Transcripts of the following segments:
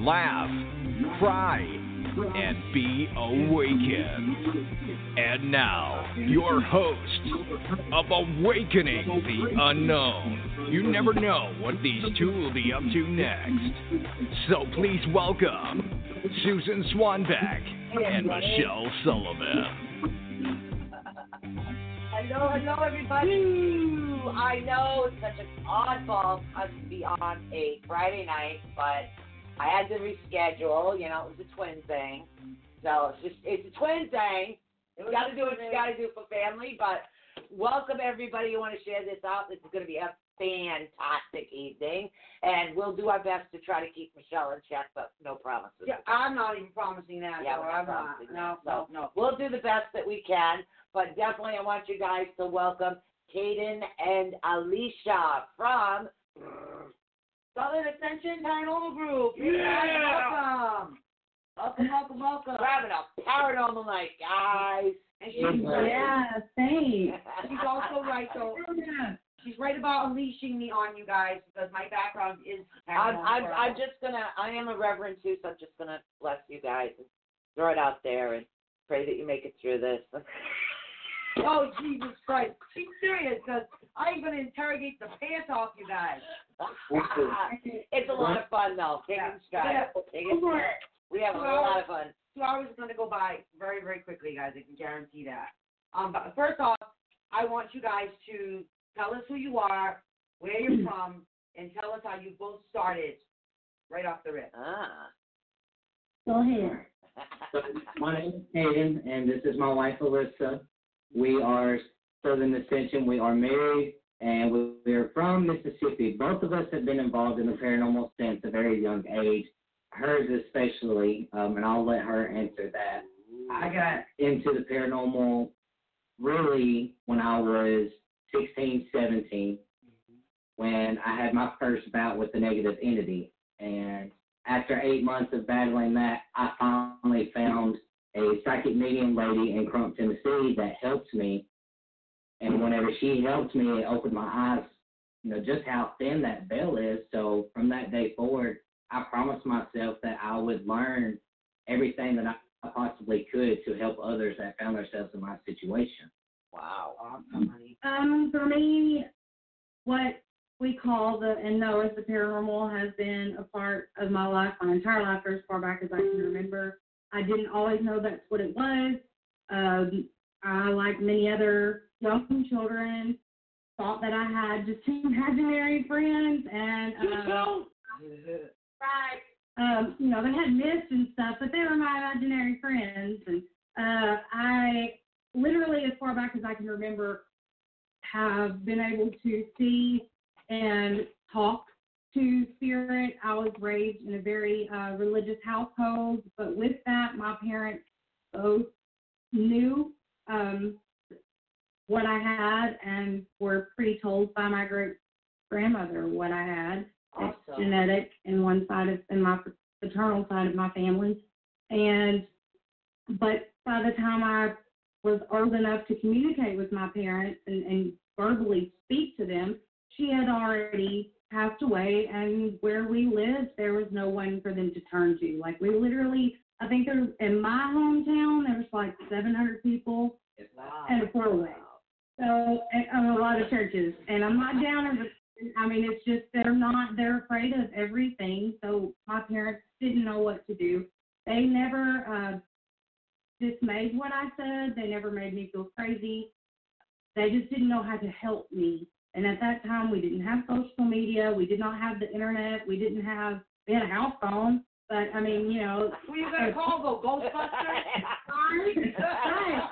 laugh, cry, and be awakened. And now, your host of Awakening the Unknown. You never know what these two will be up to next. So please welcome Susan Swanbeck and Michelle Sullivan. Hello, hello, everybody. I know it's such an oddball us to be on a Friday night, but I had to reschedule. You know, it was a twin thing. So it's just it's a twin thing. You got to do what you got to do for family. But welcome everybody. You want to share this out? This is going to be a fantastic evening, and we'll do our best to try to keep Michelle in check, but no promises. Yeah, I'm not even promising that. Yeah, I'm not No, that. no, no. We'll do the best that we can, but definitely I want you guys to welcome Caden and Allisa from Southern Ascension Paranormal Group. You guys, Yeah. welcome. Welcome, welcome, welcome. We're having a paranormal night, guys. And she's, Yeah, thanks. she's also right, so oh, she's right about unleashing me on you guys because my background is I'm. I'm, I'm just gonna, I am a reverend too, so I'm just gonna bless you guys and throw it out there and pray that you make it through this. Oh, Jesus Christ. She's serious because I'm going to interrogate the pants off you guys. It's a lot of fun though. King Yeah. and Sky. Yeah. King. We have a lot of fun. Two hours is going to go by very, very quickly, guys. I can guarantee that. Um, but first off, I want you guys to tell us who you are, where you're from, and tell us how you both started right off the rip. Ah. Go ahead. So, my name is Caden, and this is my wife, Allisa. We are Southern Ascension. We are married, and we- we are from Mississippi. Both of us have been involved in the paranormal since a very young age. Hers especially, um, and I'll let her answer that. I got into the paranormal really when I was 16, 17, when I had my first bout with the negative entity. And after eight months of battling that, I finally found a psychic medium lady in Crump, Tennessee that helped me. And whenever she helped me, it opened my eyes, you know, just how thin that veil is. So from that day forward, I promised myself that I would learn everything that I possibly could to help others that found themselves in my situation. Wow. Awesome, honey. Um, for me, what we call the and know as the paranormal has been a part of my life, my entire life, for as far back as I can remember. I didn't always know that's what it was. Um, I, like many other young children, thought that I had just imaginary friends, and uh, right. Um, you know, they had myths and stuff, but they were my imaginary friends. And uh, I literally, as far back as I can remember, have been able to see and talk to spirit. I was raised in a very uh, religious household, but with that, my parents both knew um, what I had and were pretty told by my great grandmother what I had. It's genetic in one side of in my paternal side of my family, and but by the time I was old enough to communicate with my parents and, and verbally speak to them, she had already passed away, and where we lived, there was no one for them to turn to. Like we literally, I think there in my hometown, there was like 700 people Wow. and a four-way. So, and, a lot of churches. And I'm not down in the, I mean, it's just they're not, they're afraid of everything. So my parents didn't know what to do. They never uh, dismayed what I said. They never made me feel crazy. They just didn't know how to help me. And at that time, we didn't have social media. We did not have the internet. We didn't have, we had a house phone. But I mean, you know, we going to call, the Ghostbusters? Right.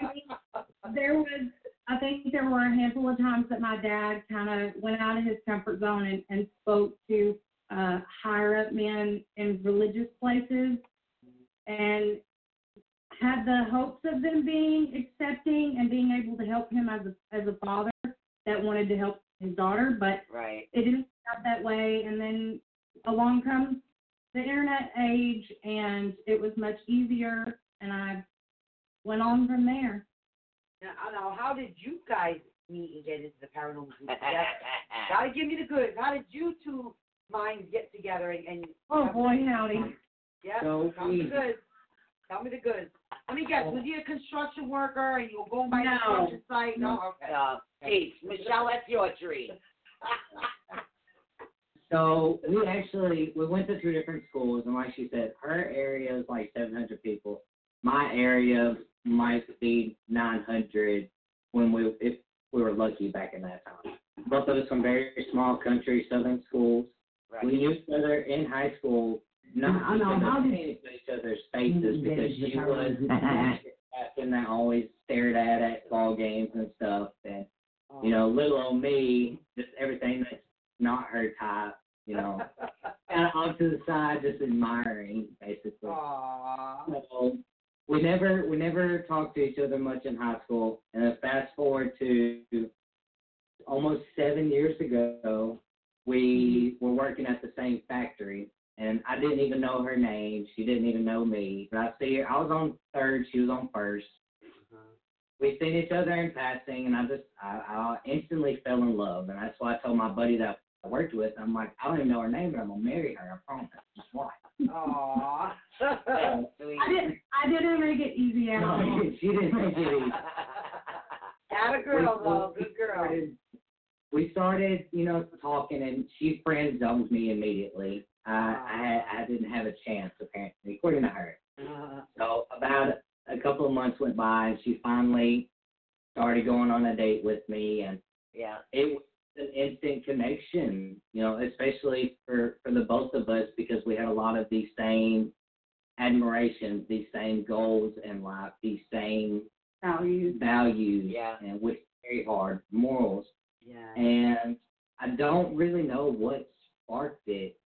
I mean, there was, I think there were a handful of times that my dad kind of went out of his comfort zone and, and spoke to uh, higher up men in religious places, and had the hopes of them being accepting and being able to help him as a as a father that wanted to help his daughter, but Right. it didn't out that way. And then along comes the internet age, and it was much easier, and I went on from there. Now, now, how did you guys meet and get into the paranormal group together? Gotta give me the goods. How did you two minds get together and, and Oh boy, howdy! yeah, So tell me the we- goods. Tell me the goods. Let me guess, was he a construction worker and you were going by No. the construction site? No, okay. Uh, Peace. Michelle, that's your tree. So we actually we went to two different schools, and like she said, her area is like 700 people. My area might be 900 when we if we were lucky back in that time. Both of us from very small country southern schools. Right. We knew each other in high school, not I know, each how other, did- each other's faces mm-hmm. because she was and that always stared at at ball games and stuff, and you know, little old me, just everything that's not her type, you know, kind of off to the side, just admiring, basically. Aww. So we never we never talked to each other much in high school, and fast forward to almost seven years ago, we were working at the same factory, and I didn't even know her name. She didn't even know me, but I see her. I was on third, she was on 1st We seen each other in passing, and I just I, I instantly fell in love, and that's why I told my buddy that I worked with. I'm like, I don't even know her name, but I'm gonna marry her. I promise. That's why. Aww. That's sweet. I didn't I didn't make it easy at all. she didn't make it easy. Had a girl though, good girl. started, we started, you know, talking, and she friend zoned me immediately. I, I, I didn't have a chance, apparently, according to her. Uh, So about a couple of months went by, and she finally started going on a date with me, and yeah. it was an instant connection, you know, especially for for the both of us because we had a lot of these same admirations, these same goals in life, these same Values. values, Yeah. and which very hard, morals. yeah. And I don't really know what sparked it,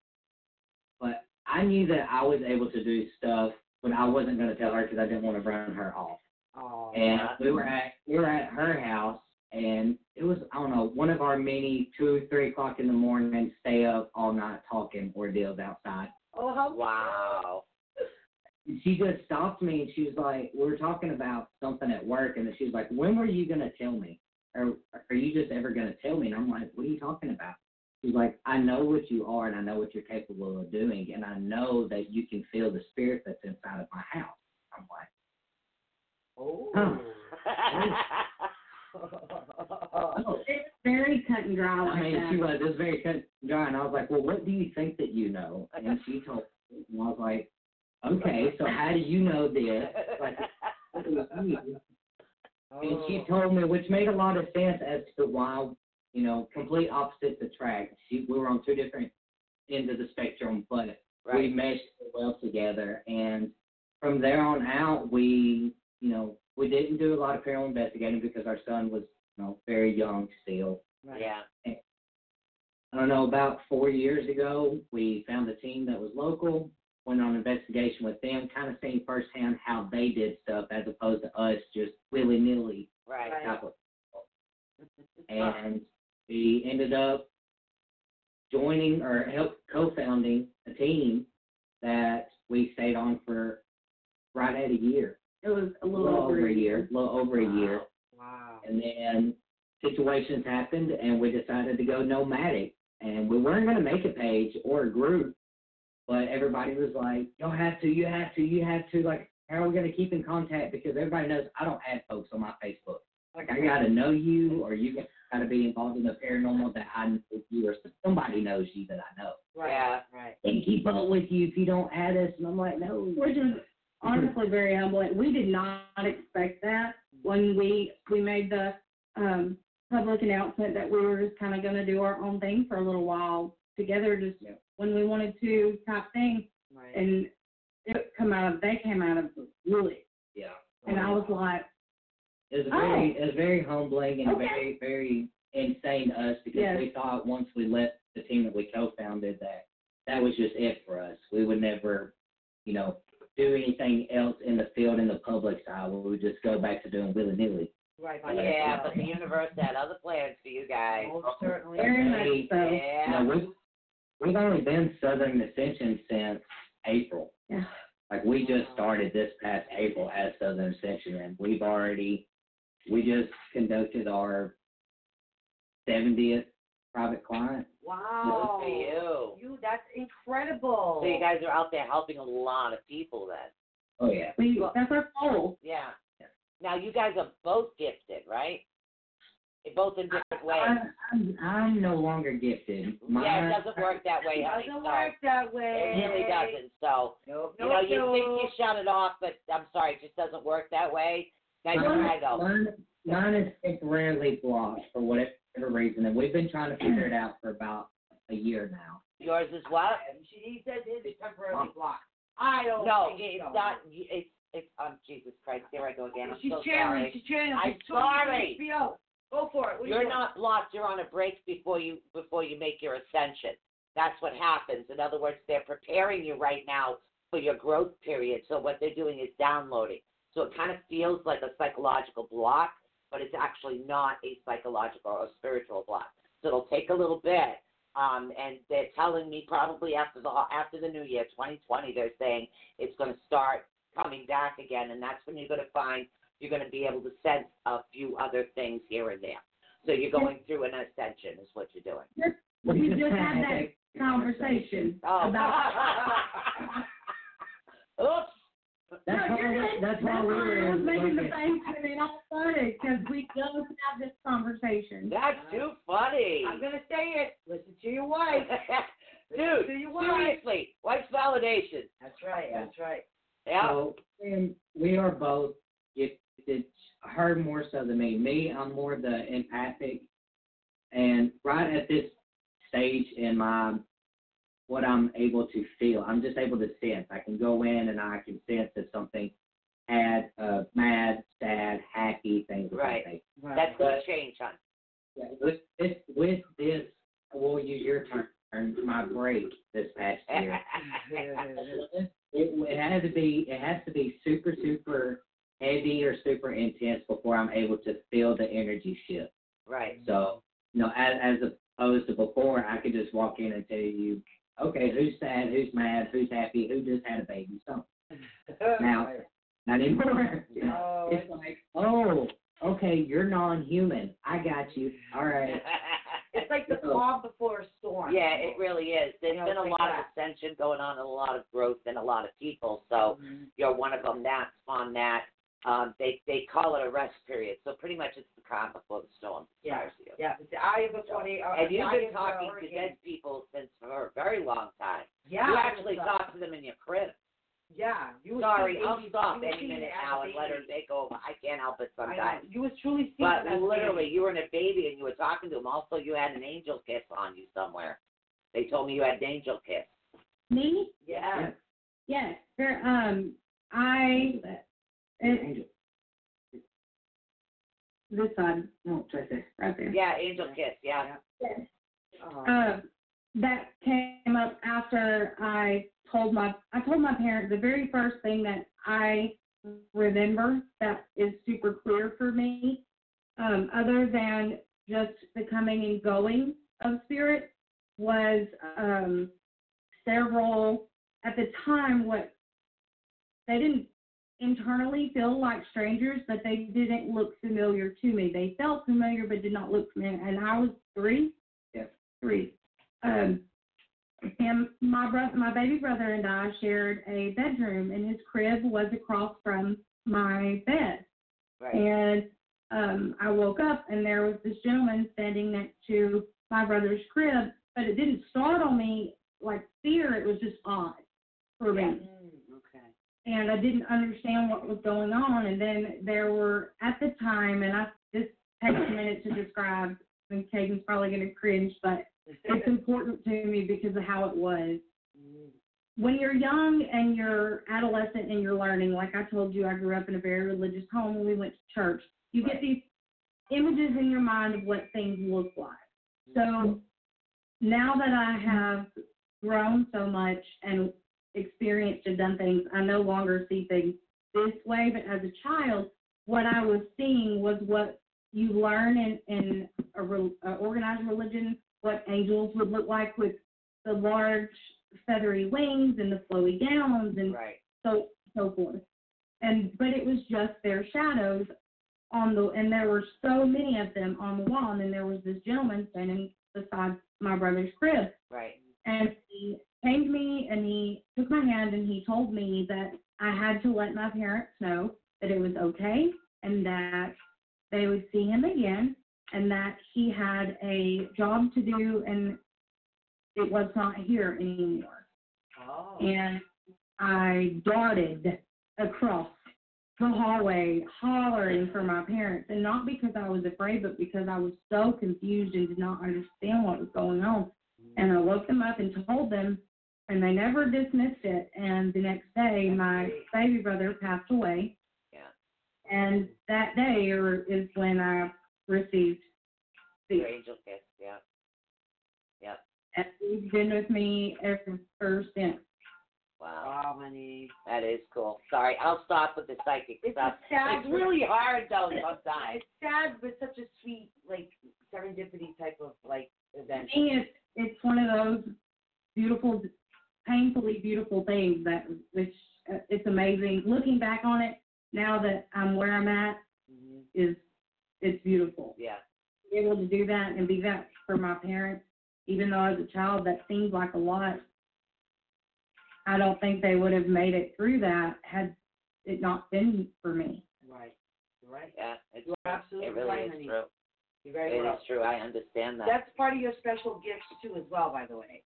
but I knew that I was able to do stuff, but I wasn't going to tell her because I didn't want to run her off. Aww. And we were at we were at her house, and it was I don't know one of our many two three o'clock in the morning stay up all night talking ordeals outside. Oh, how Wow. She just stopped me and she was like, we were talking about something at work, and then she was like, when were you gonna tell me? Or are you just ever gonna tell me? And I'm like, what are you talking about? She's like, I know what you are and I know what you're capable of doing, and I know that you can feel the spirit that's inside of my house. I'm like, Oh. oh. Oh, it's very cut and dry I mean, that. she was. It was very cut and dry, and I was like, "Well, what do you think that you know?" And she told me, and I was like, "Okay, so how do you know this?" Like, what do you? And she Oh. told me, which made a lot of sense as to why, you know, complete opposites attract. She, we were on two different ends of the spectrum, but we meshed well together. And from there on out, we, you know, we didn't do a lot of paranormal investigating because our son was, you know, very young still. Right. Yeah. I don't know, about four years ago, we found a team that was local, went on investigation with them, kind of seeing firsthand how they did stuff as opposed to us just willy nilly Right. Right. type of. And we ended up joining or help co-founding a team that we stayed on for right at a year, It was a a little, little over a year, a little over a year. Wow. And then situations happened, and we decided to go nomadic. And we weren't going to make a page or a group, but everybody was like, "Y'all have to, you have to, you have to." Like, how are we going to keep in contact? Because everybody knows I don't add folks on my Facebook. Like, I got to know you, or you got to be involved in the paranormal that I know you, or somebody knows you that I know. Right. Yeah. Right. And keep up with you if you don't add us. And I'm like, no. we're is honestly very humbling. We did not expect that when we we made the um, public announcement that we were just kind of going to do our own thing for a little while together, just when we wanted to type thing, Right. and it come out of they came out of the woods, Yeah. and I was like, It was very, Oh. it was very humbling and Okay. very, very insane to us because Yes. we thought once we left the team that we co-founded that that was just it for us. We would never, you know, do anything else in the field in the public side. We would just go back to doing willy nilly. Right. Yeah, but the universe had other plans for you guys. Most certainly. Very much so. You Yeah. know, we've we've only been Southern Ascension since April. Yeah. Like we just started this past April as Southern Ascension, and we've already we just conducted our 70th private client. Wow. Good for you. You, that's incredible. So you guys are out there helping a lot of people then. Oh yeah. We that's our goal. Yeah. Now you guys are both gifted, right? You're both in different ways. I'm, I'm I'm no longer gifted. My, yeah, it doesn't work that way, It honey. doesn't so work that way. It really doesn't. So Nope, you know, nope, you nope. think you shut it off, but I'm sorry, it just doesn't work that way. Now you try though. Mine, mine is temporarily blocked for whatever reason, and we've been trying to figure it out for about a year now. Yours is what? She he says his is temporarily blocked. I don't No, think it's so. not. It's it's. Um, Jesus Christ, There I go again. I'm She's so channeling. sorry. She's channeling. I'm She's tuning into sorry. HBO. Go for it. What you You're doing? not blocked. You're on a break before you before you make your ascension. That's what happens. In other words, they're preparing you right now for your growth period. So what they're doing is downloading. So it kind of feels like a psychological block, but it's actually not a psychological or spiritual block. So it'll take a little bit. Um, and they're telling me probably after the after the new year, 2020, they're saying it's going to start coming back again, and that's when you're going to find you're going to be able to sense a few other things here and there. So you're going through an ascension, is what you're doing. We just had that conversation Oh. about. Oops. That's No, why, you're good. that's why we why were I was making the looking- face and it all started because we just had this conversation. That's too funny. I'm gonna say it. Listen to your wife. Dude, to your wife. seriously, wife's validation. That's right. That's right. Yeah. So, and we are both gifted, her more so than me. Me, I'm more the empathic. And right at this stage in my, what I'm able to feel, I'm just able to sense. I can go in and I can sense that something had uh, mad, sad, happy, things Right. Right. That's going to change, hon. Yeah, with this, with this, we'll use your turn, my break this past year. it, it has to be it has to be super super heavy or super intense before I'm able to feel the energy shift. right. So you know, as as opposed to before, I could just walk in and tell you, okay, who's sad, who's mad, who's happy, who just had a baby. So now, not anymore. Oh, it's like, oh, okay, you're non-human. I got you. All right. It's like the calm before a storm. yeah, it really is. There's You know, been a lot like of ascension going on and a lot of growth in a lot of people. So Mhm. you're one of them. That's on that. Um, they they call it a rest period. So pretty much it's the calm before the storm. Yeah. starts you. Yeah, it's the eye of a twenty. Uh, And you've been talking to dead people since for a very long time. Yeah, you actually was, uh, to them in your crib. Yeah, you was Sorry, truly- I'll you stop was any minute now and let her take over. I can't help it sometimes. You was truly speaking But literally, baby. you were in a baby and you were talking to him. Also, you had an angel kiss on you somewhere. They told me you had an angel kiss. Me? Yeah. Yes. There. Um. I. It, Angel. this side, No, it's right there. right there. Yeah, angel kiss. Yeah. Yes. Uh, Uh, that came up after I told my I told my parents the very first thing that I remember that is super clear for me, um, other than just the coming and going of spirit, was um, several at the time what they didn't internally feel like strangers, but they didn't look familiar to me. They felt familiar but did not look familiar, and I was three Yes, three. Um, and my brother, my baby brother, and I shared a bedroom, and his crib was across from my bed. Right. And um, I woke up, and there was this gentleman standing next to my brother's crib, but it didn't startle me like fear. It was just odd for me. And I didn't understand what was going on. And then there were at the time, and I this takes a minute to describe, and Caden's probably going to cringe, but it's important to me because of how it was. When you're young and you're adolescent and you're learning, like I told you, I grew up in a very religious home and we went to church. You get these images in your mind of what things look like. So mm-hmm. now that I have grown so much and experienced and done things, I no longer see things this way. But as a child, what I was seeing was what you learn in, in a, re, a organized religion, what angels would look like with the large feathery wings and the flowy gowns and Right. so so forth. And but it was just their shadows on the and there were so many of them on the wall and then there was this gentleman standing beside my brother's crib Right. and he came to me and he took my hand and he told me that I had to let my parents know that it was okay and that they would see him again and that he had a job to do and it was not here anymore. Oh. And I darted across the hallway hollering for my parents and not because I was afraid but because I was so confused and did not understand what was going on. And I woke them up and told them, and they never dismissed it. And the next day, my baby brother passed away. Yeah. And that day or- is when I received the. Your angel kiss. Yeah. Yep. And he's been with me ever, ever since. Wow. Wow. That is cool. Sorry, I'll stop with the psychic It's stuff. a sad, It's really hard though sometimes. It's sad, but such a sweet, like serendipity type of like event. To me, it's it's one of those beautiful, painfully beautiful things that which uh, it's amazing. Looking back on it now that I'm where I'm at hmm is it's beautiful. Yeah. be able to do that and be that for my parents, even though as a child that seems like a lot. I don't think they would have made it through that had it not been for me. Right. Right. Yeah. It's You're absolutely it really right, is honey. true. You're very It well. is true. I understand that. That's part of your special gifts too, as well. By the way,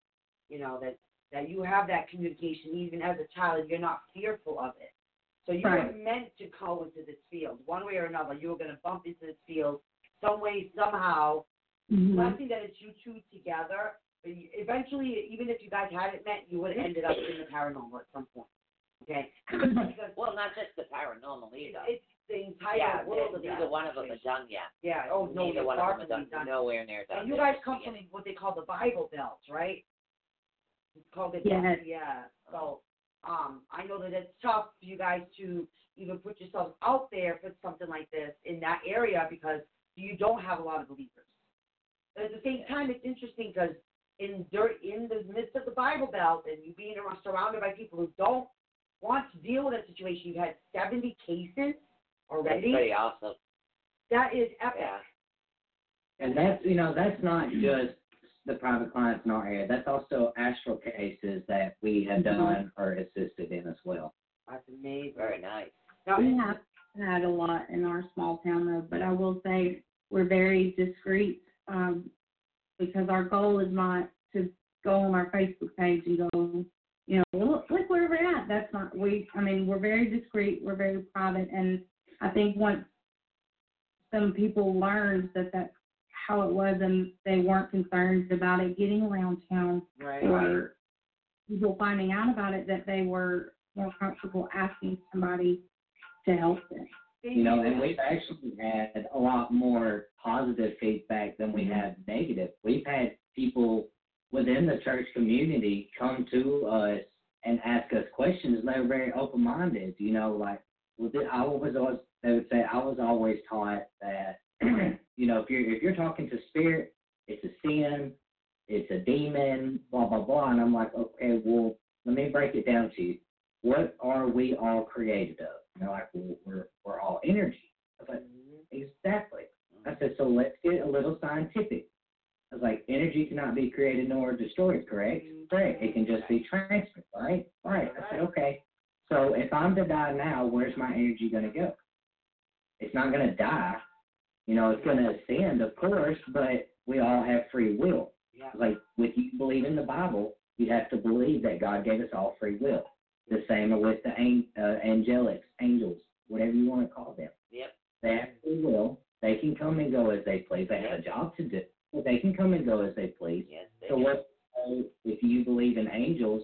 you know that that you have that communication even as a child. You're not fearful of it. So you were meant to go into this field one way or another. You were going to bump into this field some way somehow. Mm-hmm. Blessing that it's you two together. But you- eventually, even if you guys hadn't met, you would have ended up in the paranormal at some point. Okay. because well, not just the paranormal either. it's the entire yeah, world of neither one of them are situation. done yet. Yeah. Oh no, neither they're one of them from are being done. done. Nowhere near done. And you guys come from what they call the Bible Belt, right? It's called it. Yes. Yeah. So, um, I know that it's tough for you guys to even put yourselves out there for something like this in that area because you don't have a lot of believers. But at the same time, it's interesting because in dirt, in the midst of the Bible Belt, and you being around, surrounded by people who don't want to deal with that situation, you've had 70 cases That's already. pretty awesome. That is epic. Yeah. And that's, you know, that's not just the private clients in our area. That's also astral cases that we have done or assisted in as well. That's amazing. Very nice. Now, We have had a lot in our small town though, but I will say we're very discreet um, because our goal is not to go on our Facebook page and go, you know, look, look where we're at. That's not we. I mean, we're very discreet. We're very private, and I think once some people learned that that's how it was, and they weren't concerned about it getting around town right. or people finding out about it, that they were more comfortable asking somebody to help them. You know, and we've actually had a lot more positive feedback than we have negative. We've had people within the church community come to us and ask us questions, they were very open-minded. You know, like, I was always, they would say, I was always taught that, you know, if you're if you're talking to spirit, it's a sin, it's a demon, blah blah blah. And I'm like, okay, well, let me break it down to you. What are we all created of? And they're like, well, we're we're all energy. I was like, mm-hmm. exactly. Mm-hmm. I said, so let's get a little scientific. I was like, energy cannot be created nor destroyed, correct? Mm-hmm. Correct. It can just be transferred, right? Right. I said, okay. So if I'm to die now, where's my energy going to go? It's not going to die. You know, it's going to ascend, of course, but we all have free will. Yeah. Like, with you believe in the Bible, you have to believe that God gave us all free will. The same with the an- uh, angelics, angels, whatever you want to call them. Yep. They have free will. They can come and go as they please. They have a job to do. But they can come and go as they please. Yes. They So what? so If you believe in angels,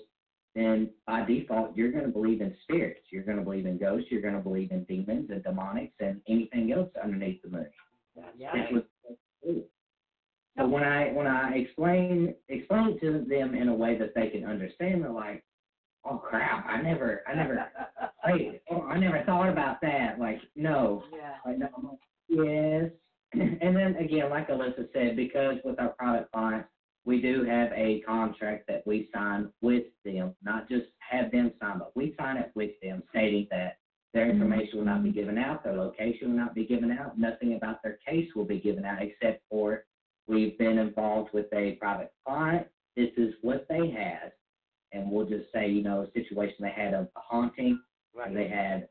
then by default you're going to believe in spirits. You're going to believe in ghosts. You're going to believe in demons and demonics and anything else underneath the moon. Yeah. right. That's what- So when I when I explain explain to them in a way that they can understand, they're like, "Oh crap! I never I never wait, oh, I never thought about that." Like, no, Yeah. like, no. Like, Yes. And then again, like Allisa said, because with our private clients, we do have a contract that we sign with them, not just have them sign, but we sign it with them stating that their mm-hmm. information will not be given out, their location will not be given out, nothing about their case will be given out except for we've been involved with a private client. This is what they had. And we'll just say, you know, a situation they had of a haunting, Right. they had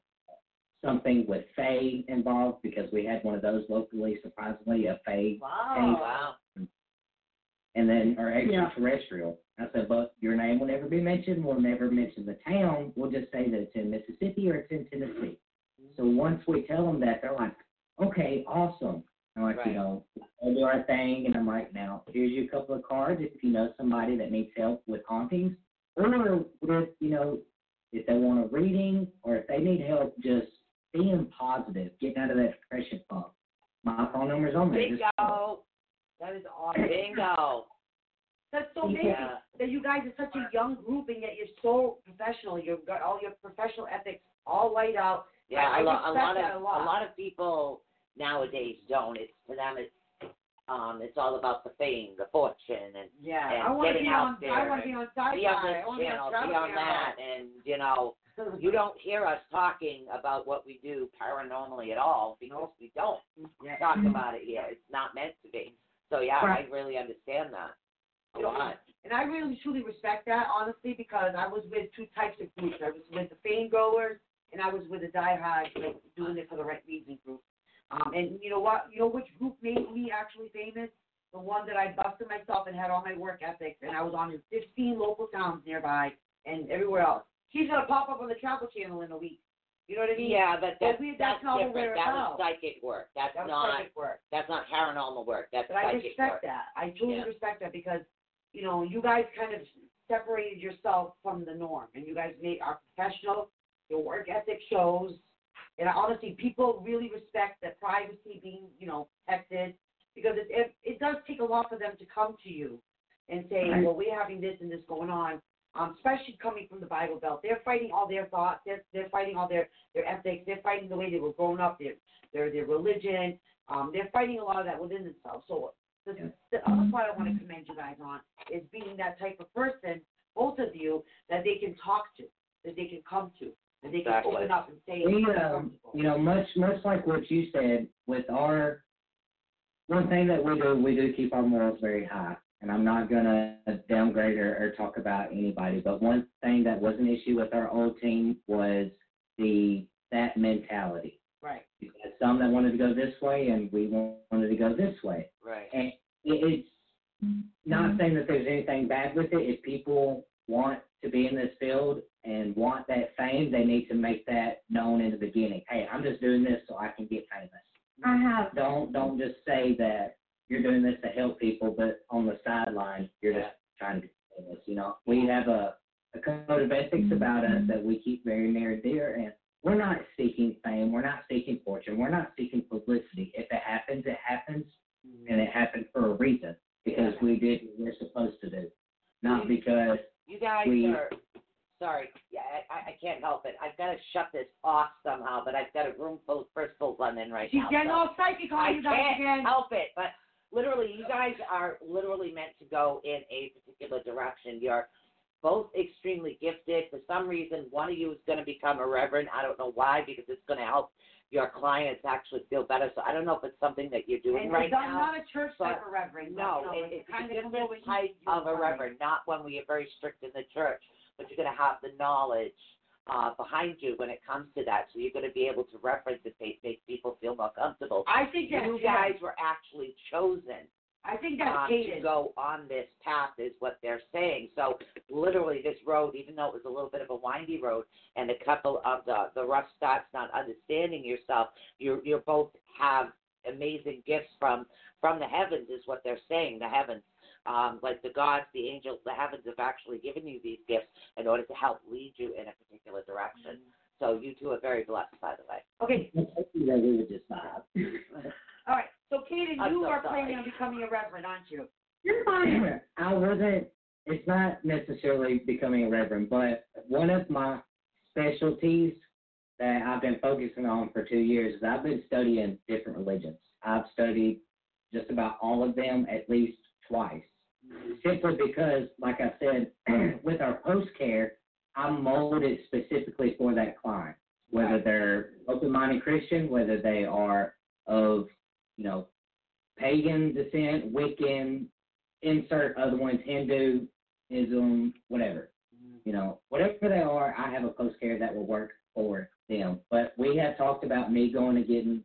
something with Fae involved because we had one of those locally, surprisingly, a Fae, Wow. Wow. and then or extraterrestrial. I said, but your name will never be mentioned. We'll never mention the town. We'll just say that it's in Mississippi or it's in Tennessee. So once we tell them that, they're like, okay, awesome. I'm like, Right. you know, we'll do our thing, and I'm like, now here's you a couple of cards if you know somebody that needs help with hauntings, or if you know if they want a reading or if they need help just being positive, getting out of that depression funk. My phone number's on there. Bingo. That is awesome. Bingo. That's so amazing Yeah. that you guys are such a young group and yet you're so professional. You've got all your professional ethics all laid out. Yeah, I a, lot, a lot of a lot. a lot of people nowadays don't. It's to them it's um it's all about the fame, the fortune, and Yeah, And I want to getting be out on. there I want to be on Syfy. be on this want be channel, on be on that, and you know you don't hear us talking about what we do paranormally at all because we don't Yeah. talk about it here. It's not meant to be. So yeah, Right. I really understand that a lot. And I really truly respect that, honestly, because I was with two types of groups. I was with the fame goers, and I was with the diehard, like, doing it for the right reason group. Um, and you know what? You know which group made me actually famous? The one that I busted myself and had all my work ethics, and I was on in 15 local towns nearby and everywhere else. She's gonna pop up on the Travel Channel in a week. You know what I mean? Yeah, but that's we- that's that's not different. That about. was psychic work. That's not perfect work. that's not paranormal work. That's But I psychic respect work. that. I truly Yeah. respect that because, you know, you guys kind of separated yourself from the norm, and you guys made our professional. Your work ethic shows, and honestly, people really respect that privacy being, you know, protected because it it, it does take a lot for them to come to you and say, Right. well, we're having this and this going on. Um, especially coming from the Bible Belt, they're fighting all their thoughts. They're they're fighting all their their ethics. They're fighting the way they were grown up. Their their their religion. Um, they're fighting a lot of that within themselves. So the, the other part I want to commend you guys on is being that type of person, both of you, that they can talk to, that they can come to, that they can Exactly. open up and say, We, um, you know, much much like what you said with our one thing that we do, we do keep our morals very high. And I'm not gonna downgrade or, or talk about anybody, but one thing that was an issue with our old team was the that mentality. Right. You had some that wanted to go this way, and we wanted to go this way. Right. And it's not mm-hmm. saying that there's anything bad with it. If people want to be in this field and want that fame, they need to make that known in the beginning. Hey, I'm just doing this so I can get famous. I have. Don't don't just say that you're doing this to help people, but on the sideline you're just trying to get famous. You know, we have a, a code of ethics mm-hmm. about us that we keep very near and dear, and we're not seeking fame. We're not seeking fortune. We're not seeking publicity. If it happens, it happens, mm-hmm. and it happened for a reason because we did what we're supposed to do, not because You guys We- are sorry. Yeah, I, I can't help it. I've got to shut this off somehow, but I've got a room full of crystals I'm in right She's now. getting so all psychic on you guys again. I can't help it. But literally, you guys are literally meant to go in a particular direction. You're both extremely gifted. For some reason, one of you is going to become a reverend. I don't know why, because it's going to help your clients actually feel better. So I don't know if it's something that you're doing And right it's- I'm now. not a church type of reverend. No, know, it, it's kind a of different type of a reverend, not one we you're very strict in the church, but you're going to have the knowledge uh, behind you when it comes to that. So you're going to be able to reference it, make, make people feel more comfortable. I think You guys were actually chosen I think that's um, to go on this path, is what they're saying. So literally, this road, even though it was a little bit of a windy road, and a couple of the the rough spots, not understanding yourself, you you both have amazing gifts from from the heavens, is what they're saying. The heavens, um, like the gods, the angels, the heavens have actually given you these gifts in order to help lead you in a particular direction. So you two are very blessed, by the way. Okay, that we would just stop. all right. So Caden, I'm you so are sorry. planning on becoming a reverend, aren't you? You're fine. I wasn't. It's not necessarily becoming a reverend, but one of my specialties that I've been focusing on for two years is I've been studying different religions. I've studied just about all of them at least twice, mm-hmm. simply because, like I said, with our post care, I'm molded specifically for that client, whether they're open-minded Christian, whether they are of, you know, pagan descent, Wiccan, insert other ones, Hinduism, whatever. You know, whatever they are, I have a post care that will work for them. But we have talked about me going and getting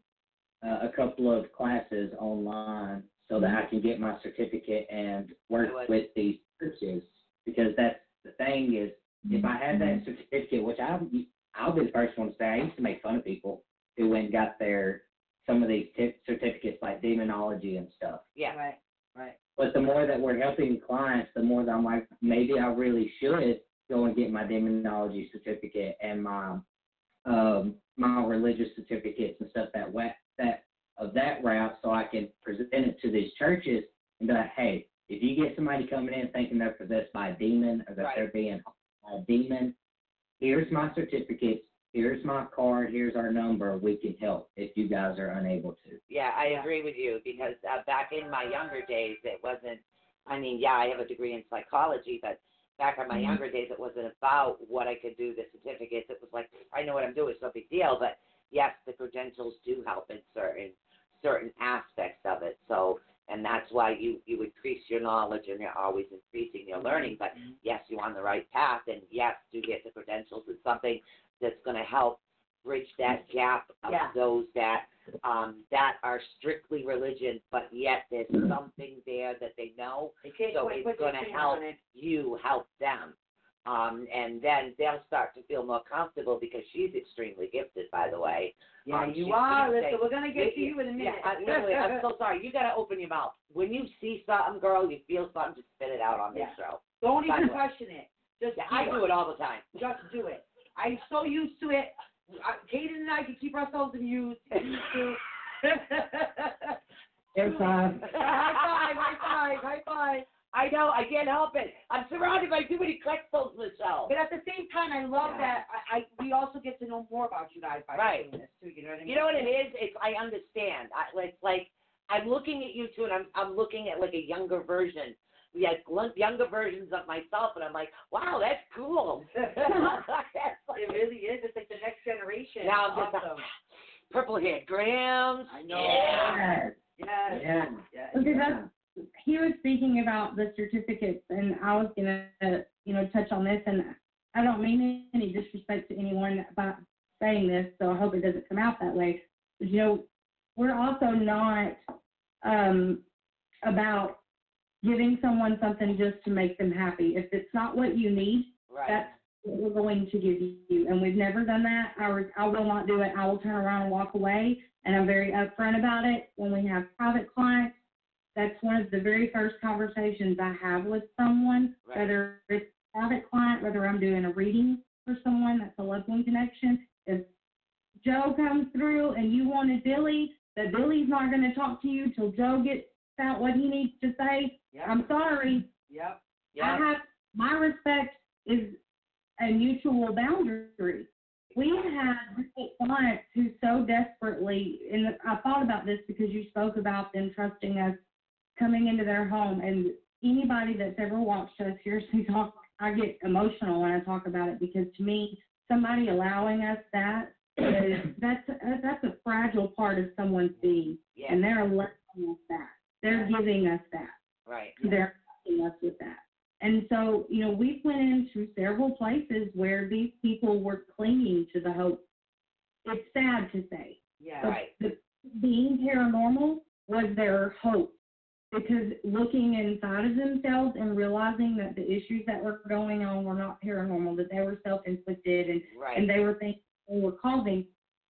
uh, a couple of classes online so that I can get my certificate and work with these churches because that's the thing is if I had that certificate, which I I'll be the first one to say I used to make fun of people who went and got their some of these t- certificates like demonology and stuff. Yeah. Right. Right. But the more that we're helping clients, the more that I'm like, maybe I really should go and get my demonology certificate and my um, my religious certificates and stuff that wa- that of that route, so I can present it to these churches and be like, hey, if you get somebody coming in thinking they're possessed by a demon or that Right. they're being a demon, here's my certificates, here's my card, here's our number. We can help if you guys are unable to. Yeah, I agree with you because uh, back in my younger days, it wasn't. I mean, yeah, I have a degree in psychology, but back in my younger days, it wasn't about what I could do. The certificates, it was like I know what I'm doing, it's no big deal. But yes, the credentials do help in certain certain aspects of it. So, and that's why you you increase your knowledge and you're always increasing your learning. But yes, you're on the right path, and yes, do get the credentials. It's something that's going to help bridge that gap of Yeah. those that um, that are strictly religion, but yet there's something there that they know. They So quite it's gonna help it. You help them, um, and then they'll start to feel more comfortable because she's extremely gifted, by the way. Yeah, Um, you are. she Listen, say- we're gonna get to you in a minute. Yeah, I, literally, I'm so sorry. You gotta open your mouth when you see something, girl. You feel something, just spit it out on this Yeah. show. Don't even question it. Just Yeah, I do it all the time. Just do it. I'm so used to it. Caden and I can keep ourselves amused. Used to. Air five. high five! High five! High five! I know. I can't help it. I'm surrounded by too many crystals, Michelle. But at the same time, I love Yeah. that. I, I we also get to know more about you guys by Right. doing this too. You know what I mean? You know what it is? It's I understand. I, it's like I'm looking at you two, and I'm I'm looking at like a younger version. We had younger versions of myself, and I'm like, wow, that's cool. That's like- It really is. It's like the next generation. Now I'm just awesome. like, purple haired Grams. I know. Yeah. Yes. Yes. Yeah. Yes. Okay, that's, he was speaking about the certificates, and I was gonna, you know, touch on this, and I don't mean any disrespect to anyone by saying this, so I hope it doesn't come out that way. But, you know, we're also not um, about giving someone something just to make them happy. If it's not what you need, Right. that's what we're going to give you. And we've never done that. I, re- I will not do it. I will turn around and walk away. And I'm very upfront about it. When we have private clients, that's one of the very first conversations I have with someone, Right. whether it's a private client, whether I'm doing a reading for someone that's a loved one connection. If Joe comes through and you wanted Billy, that Billy's not going to talk to you till Joe gets out what he needs to say. Yep. I'm sorry. Yep. yeah. I have my respect is a mutual boundary. We have clients who so desperately, and I thought about this because you spoke about them trusting us coming into their home, and anybody that's ever watched us seriously talk, I get emotional when I talk about it because to me, somebody allowing us that is that's that's a fragile part of someone's being, yeah. and they're allowing us that. They're giving us that right. they're helping us with that. And so, you know, we've went into several places where these people were clinging to the hope. It's sad to say, Yeah. Right. the, being paranormal was their hope because looking inside of themselves and realizing that the issues that were going on were not paranormal, that they were self-inflicted and, Right. and they were things they were causing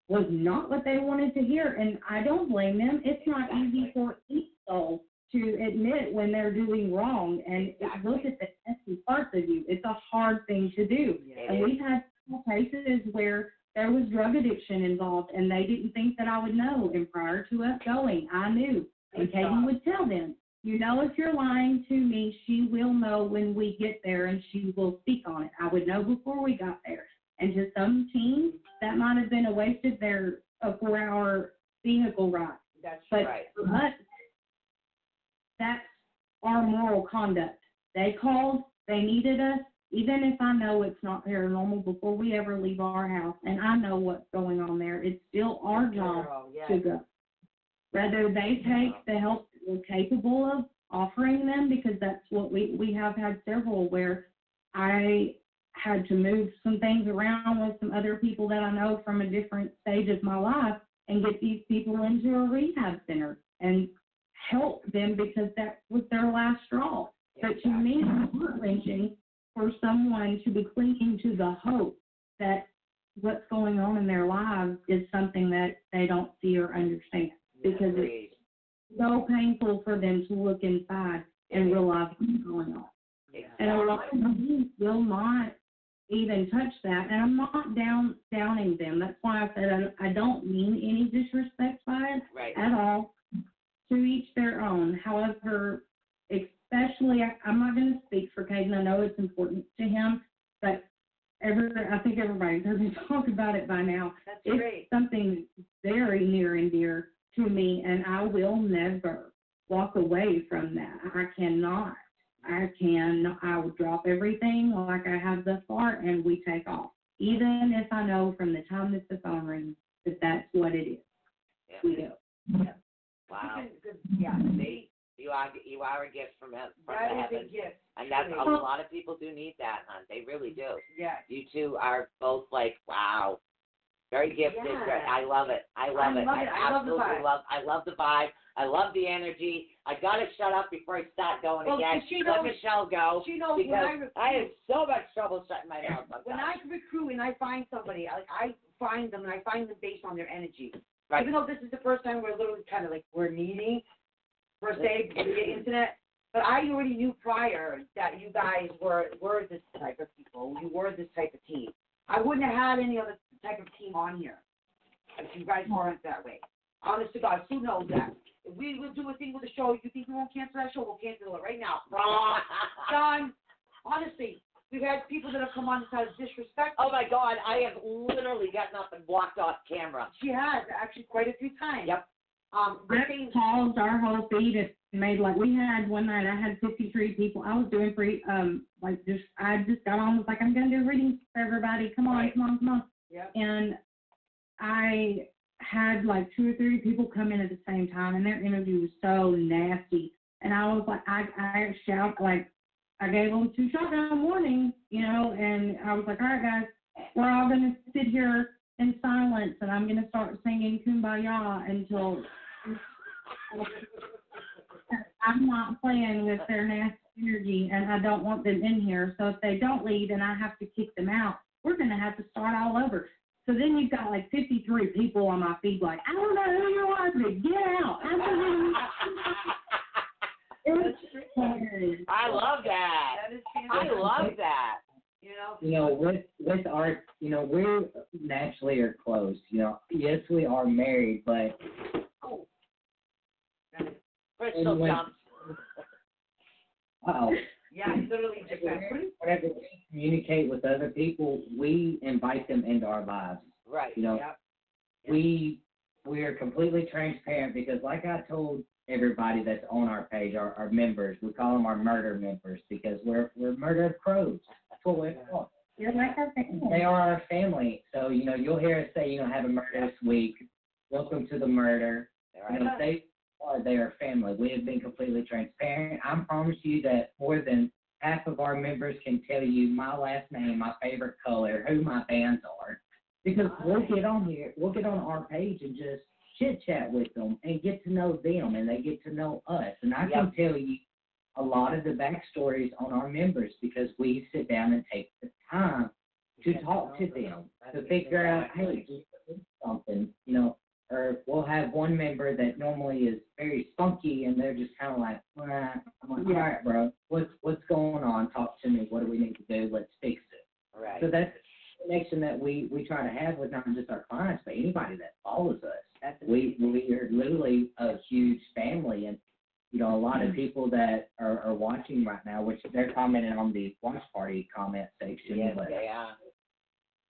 was not what they wanted to hear. And I don't blame them. It's not easy for each soul to admit when they're doing wrong and Exactly. look at the messy parts of you. It's a hard thing to do. Yeah. And we've had cases where there was drug addiction involved and they didn't think that I would know. And prior to us going, I knew And Katie would tell them, you know, if you're lying to me, she will know when we get there and she will speak on it. I would know before we got there. And to some teens, that might have been a wasted their a four hour vehicle ride. That's But Right. for us, that's our moral conduct. They called, they needed us, even if I know it's not paranormal before we ever leave our house and I know what's going on there, it's still our job yes. to go. Whether they take the help we're capable of offering them, because that's what we, we have had several where I had to move some things around with some other people that I know from a different stage of my life and get these people into a rehab center and help them because that was their last straw. But to me, it's heart wrenching for someone to be clinging to the hope that what's going on in their lives is something that they don't see or understand because it's so painful for them to look inside and realize what's going on. And a lot of them will not even touch that. And I'm not down downing them. That's why I said I, I don't mean any disrespect by it Right. at all. To each their own. However, especially I, I'm not going to speak for Caden. I know it's important to him, but every I think everybody's heard me talk about it by now. That's It's great. something very near and dear to me, and I will never walk away from that. I cannot. I can. I will drop everything like I have thus far, and we take off. Even if I know from the time that the phone rings that that's what it is, Yeah. we do. Wow. Yeah, See, you are you are a gift from heaven, from that is a heaven, gift. and that's a lot of people do need that, hon. They really do. Yes. You two are both like wow, very gifted. Yeah. Very, I love it. I love I it. love it. I love the absolutely vibe. love. I love the vibe. I love the energy. I gotta shut up before I start going Well, again. she Let Michelle go She knows when I because recruit, I have so much trouble shutting my mouth. when I recruit and I find somebody, I, I find them and I find them based on their energy. Right. Even though this is the first time we're literally kind of like we're meeting per se via internet, but I already knew prior that you guys were were this type of people. You were this type of team. I wouldn't have had any other type of team on here if you guys weren't that way. Honest to God, Sue knows that. If we would do a thing with the show, you think we won't cancel that show? We'll cancel it right now. Done. Honestly, we've had people that have come on and said disrespect. oh my God, I have literally gotten up and walked off camera. She has actually quite a few times. Yep. Um, the That thing, our whole feed and made like we had one night I had 53 people. I was doing free um like just I just got on was like I'm gonna do readings for everybody. Come on, Right. come on, come on. Yep. And I had like two or three people come in at the same time and their interview was so nasty. And I was like I I shout like I gave them two shotgun warnings, you know, and I was like, all right guys, we're all gonna sit here in silence and I'm gonna start singing Kumbaya until I'm not playing with their nasty energy and I don't want them in here. So if they don't leave and I have to kick them out, we're gonna have to start all over. So then you've got like 53 people on my feed like, I don't know who you are, but get out. I don't know. It's hilarious. I love that. that is I love that. You know, you know, with with our, you know, we're naturally are close. You know, yes, we are married, but oh, that is, Crystal And when- jumps. oh, yeah, I literally just whenever we communicate with other people, we invite them into our lives. Right. You know, Yep. we we are completely transparent because, like I told everybody that's on our page, our, our members, we call them our murder members because we're we're murder of crows. That's what we're called. You're like our family. They are our family. So you know, you'll hear us say, you know, have a murderous week. Welcome to the murder. Right. You know, they are they are family. We have been completely transparent. I promise you that more than half of our members can tell you my last name, my favorite color, who my bands are. Because we'll get on here, we'll get on our page and just chit chat with them and get to know them and they get to know us. And I can tell you a lot of the backstories on our members because we sit down and take the time to talk to them to figure out, hey, do you need something, you know, or we'll have one member that normally is very spunky and they're just kind of like, well, I'm like, all right, bro, what's what's going on? Talk to me. What do we need to do? Let's fix it. Right. So that's connection that we we try to have with not just our clients, but anybody that follows us. That's we we are literally a huge family and you know a lot of people that are, are watching right now which they're commenting on the watch party comment section Yes, but they are.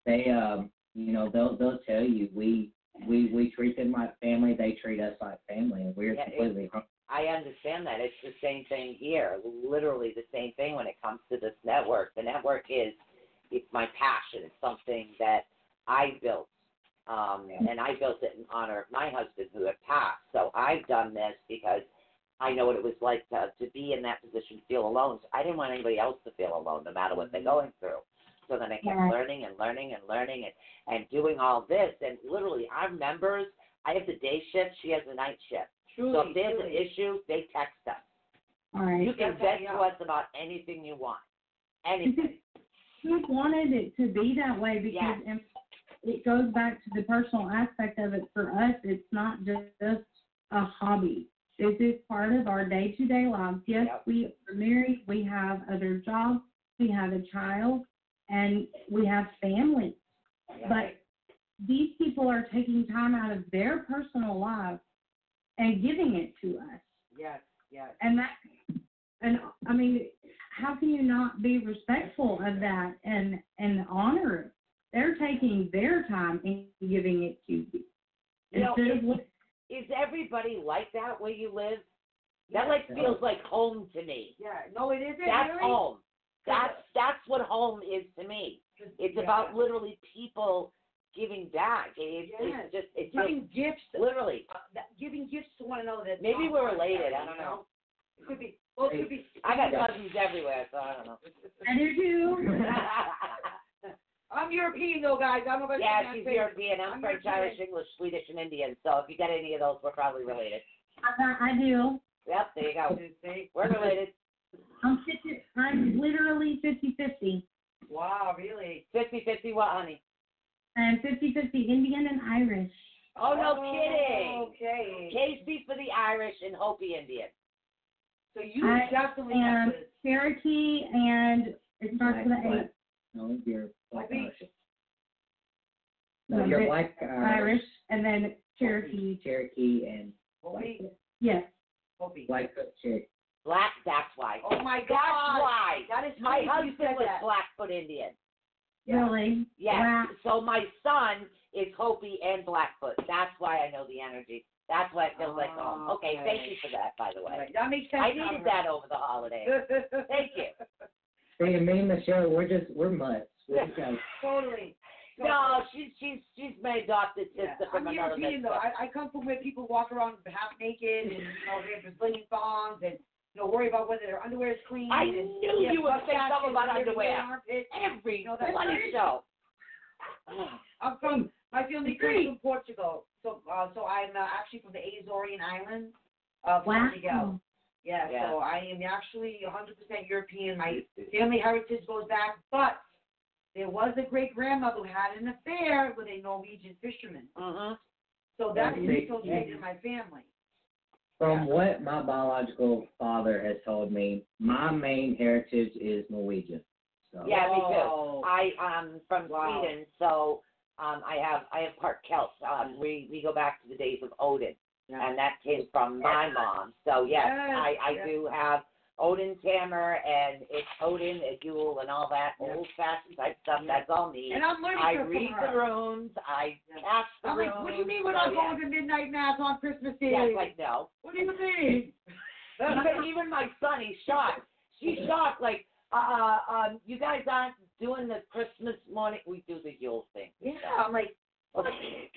they um you know they'll they'll tell you we we we treat them like family they treat us like family and we're Yeah, it- completely I understand that. It's the same thing here. Literally the same thing when it comes to this network. The network is it's my passion. It's something that I built. Um, and I built it in honor of my husband who had passed. So I've done this because I know what it was like to to be in that position, feel alone. So I didn't want anybody else to feel alone, no matter what they're going through. So then I kept Yeah. learning and learning and learning and and doing all this. And literally, our members, I have the day shift. She has the night shift. Truly, So if there's an issue, they text us. All right. You can vent to us about anything you want. Anything. Who wanted it to be that way because Yes. and it goes back to the personal aspect of it for us. It's not just a hobby. This is part of our day to day lives. Yes, Yep. we are married, we have other jobs, we have a child, and we have families. But these people are taking time out of their personal lives and giving it to us. Yes, yes. And that, and I mean, how can you not be respectful of that and and honor it? They're taking their time and giving it to you. You know, Instead of is, everybody like that where you live? That Yeah. like feels like home to me. Yeah, no, it isn't That's really. home. That's that's what home is to me. It's Yeah. about literally people giving back. It's, Yes. it's just it's just giving gifts, literally. uh, that, giving gifts to one another. That's Maybe we're monetary, related, I don't know. It could be. Well, it could be. I got cousins everywhere, so I don't know. I do. I'm European though, guys. I don't know about yeah, she's European. I'm I'm French, European. Irish, English, Swedish, and Indian. So if you got any of those, we're probably related. I, I do. Yep, there you go. We're related. I'm fifty. I'm literally fifty fifty. Wow, really? Fifty fifty what, honey? I'm fifty fifty Indian and Irish. Oh, no oh, kidding. Okay. Casey for the Irish and Hopi Indian. So you I definitely am have to. Cherokee and it starts with an eight. no you're black Irish. no you're black Irish and then Cherokee. Cherokee and Hopi. Yes. Hopi. Blackfoot Cherokee Black, that's why. Oh my That's why. That is My crazy you husband said was that. Blackfoot Indian. Yeah. Really? Yes. Wow. So my son is Hopi and Blackfoot. That's why I know the energy. That's why it feels like home. Oh, okay, thank you for that, by the way. Right, That makes sense. I needed that over the holidays. Thank you. see and me and Michelle we're just we're mutts we're just Totally. No, she's she's she's my adopted Yeah, sister from I'm another European though. I, I come from where people walk around half naked and you know they have Brazilian thongs and you know worry about whether their underwear is clean. I and, knew they you would say something about underwear. wearing armpits. Every No, that's bloody show. I'm from my family Agree. comes from Portugal, so uh, so I'm uh, actually from the Azorean Islands of Portugal. Wow. Yeah, Yeah. so I am actually 100% European. My family heritage goes back, but there was a great grandmother who had an affair with a Norwegian fisherman. Uh-huh. So that's Yeah, see, associated in my family. From what my biological father has told me, my main heritage is Norwegian. So Yeah, me too. Oh. I um from Wow. Sweden, so um I have I have part Celt. Um we we go back to the days of Odin. Yeah. And that came from my mom. So yes, Yes, I, I yes. do have Odin's hammer and it's Odin, a Yule and all that Yeah. old fashioned type stuff. That's all me. And I'm learning I read the runes, I cast the I'm runes. like, what do you mean we're not yeah. going to midnight mass on Christmas Eve? Yeah, like no. what do you mean? even, even my son, he's shocked. She's shocked. Like, uh, um, you guys aren't doing the Christmas morning. We do the Yule thing. yeah, I'm like, Okay.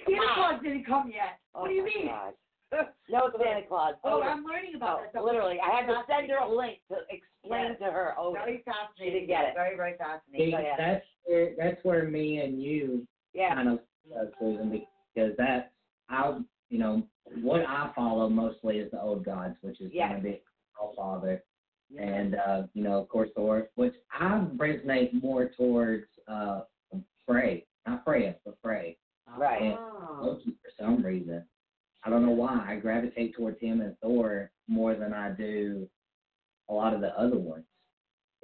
Santa Claus didn't come yet. Oh what do you mean? God. No Santa Claus. Oh, Odin. I'm learning about Oh, that stuff. literally, I had to send her a link to explain Yes. to her. Oh, Very fascinating. She didn't get it. Very, very See, fascinating. yeah. that's where that's where me and you yeah. kind of uh, Susan because that's I you know what I follow mostly is the old gods, which is Yeah. going to be All Father and uh, you know of course Thor, which I resonate more towards uh, Frey, not Freya, but Frey. Right. And. Loki for some reason. I don't know why I gravitate towards him and Thor more than I do a lot of the other ones.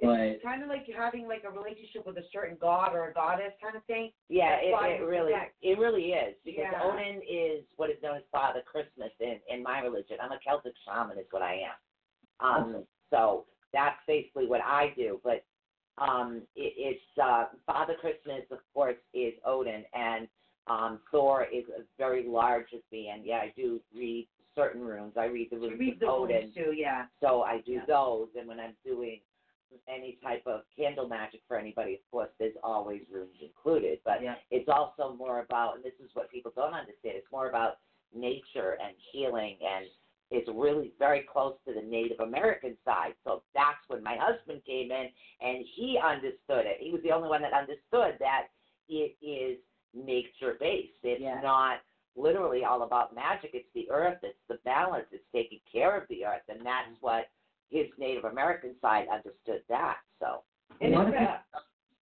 But It's kind of Odin like having like a relationship with a certain god or a goddess kind of thing? Yeah, it, it really connect. it really is because Yeah. Odin is what is known as Father Christmas in in my religion. I'm a Celtic shaman, is what I am. Um, so that's basically what I do. But um, it, it's uh, Father Christmas, of course, is Odin, and um, Thor is a very large. And yeah, I do read certain runes. I read the You runes read of the Odin. runes too, yeah. So I do Yeah. those, and when I'm doing any type of candle magic for anybody, of course, there's always runes included. But Yeah. it's also more about, and this is what people don't understand, it's more about nature and healing, and it's really very close to the Native American side. So that's when my husband came in, and he understood it. He was the only one that understood that it is nature based. It's Yeah. not literally all about magic. It's the earth. It's the balance. It's taking care of the earth, and that's what his Native American side understood that. So And A lot it's, of uh,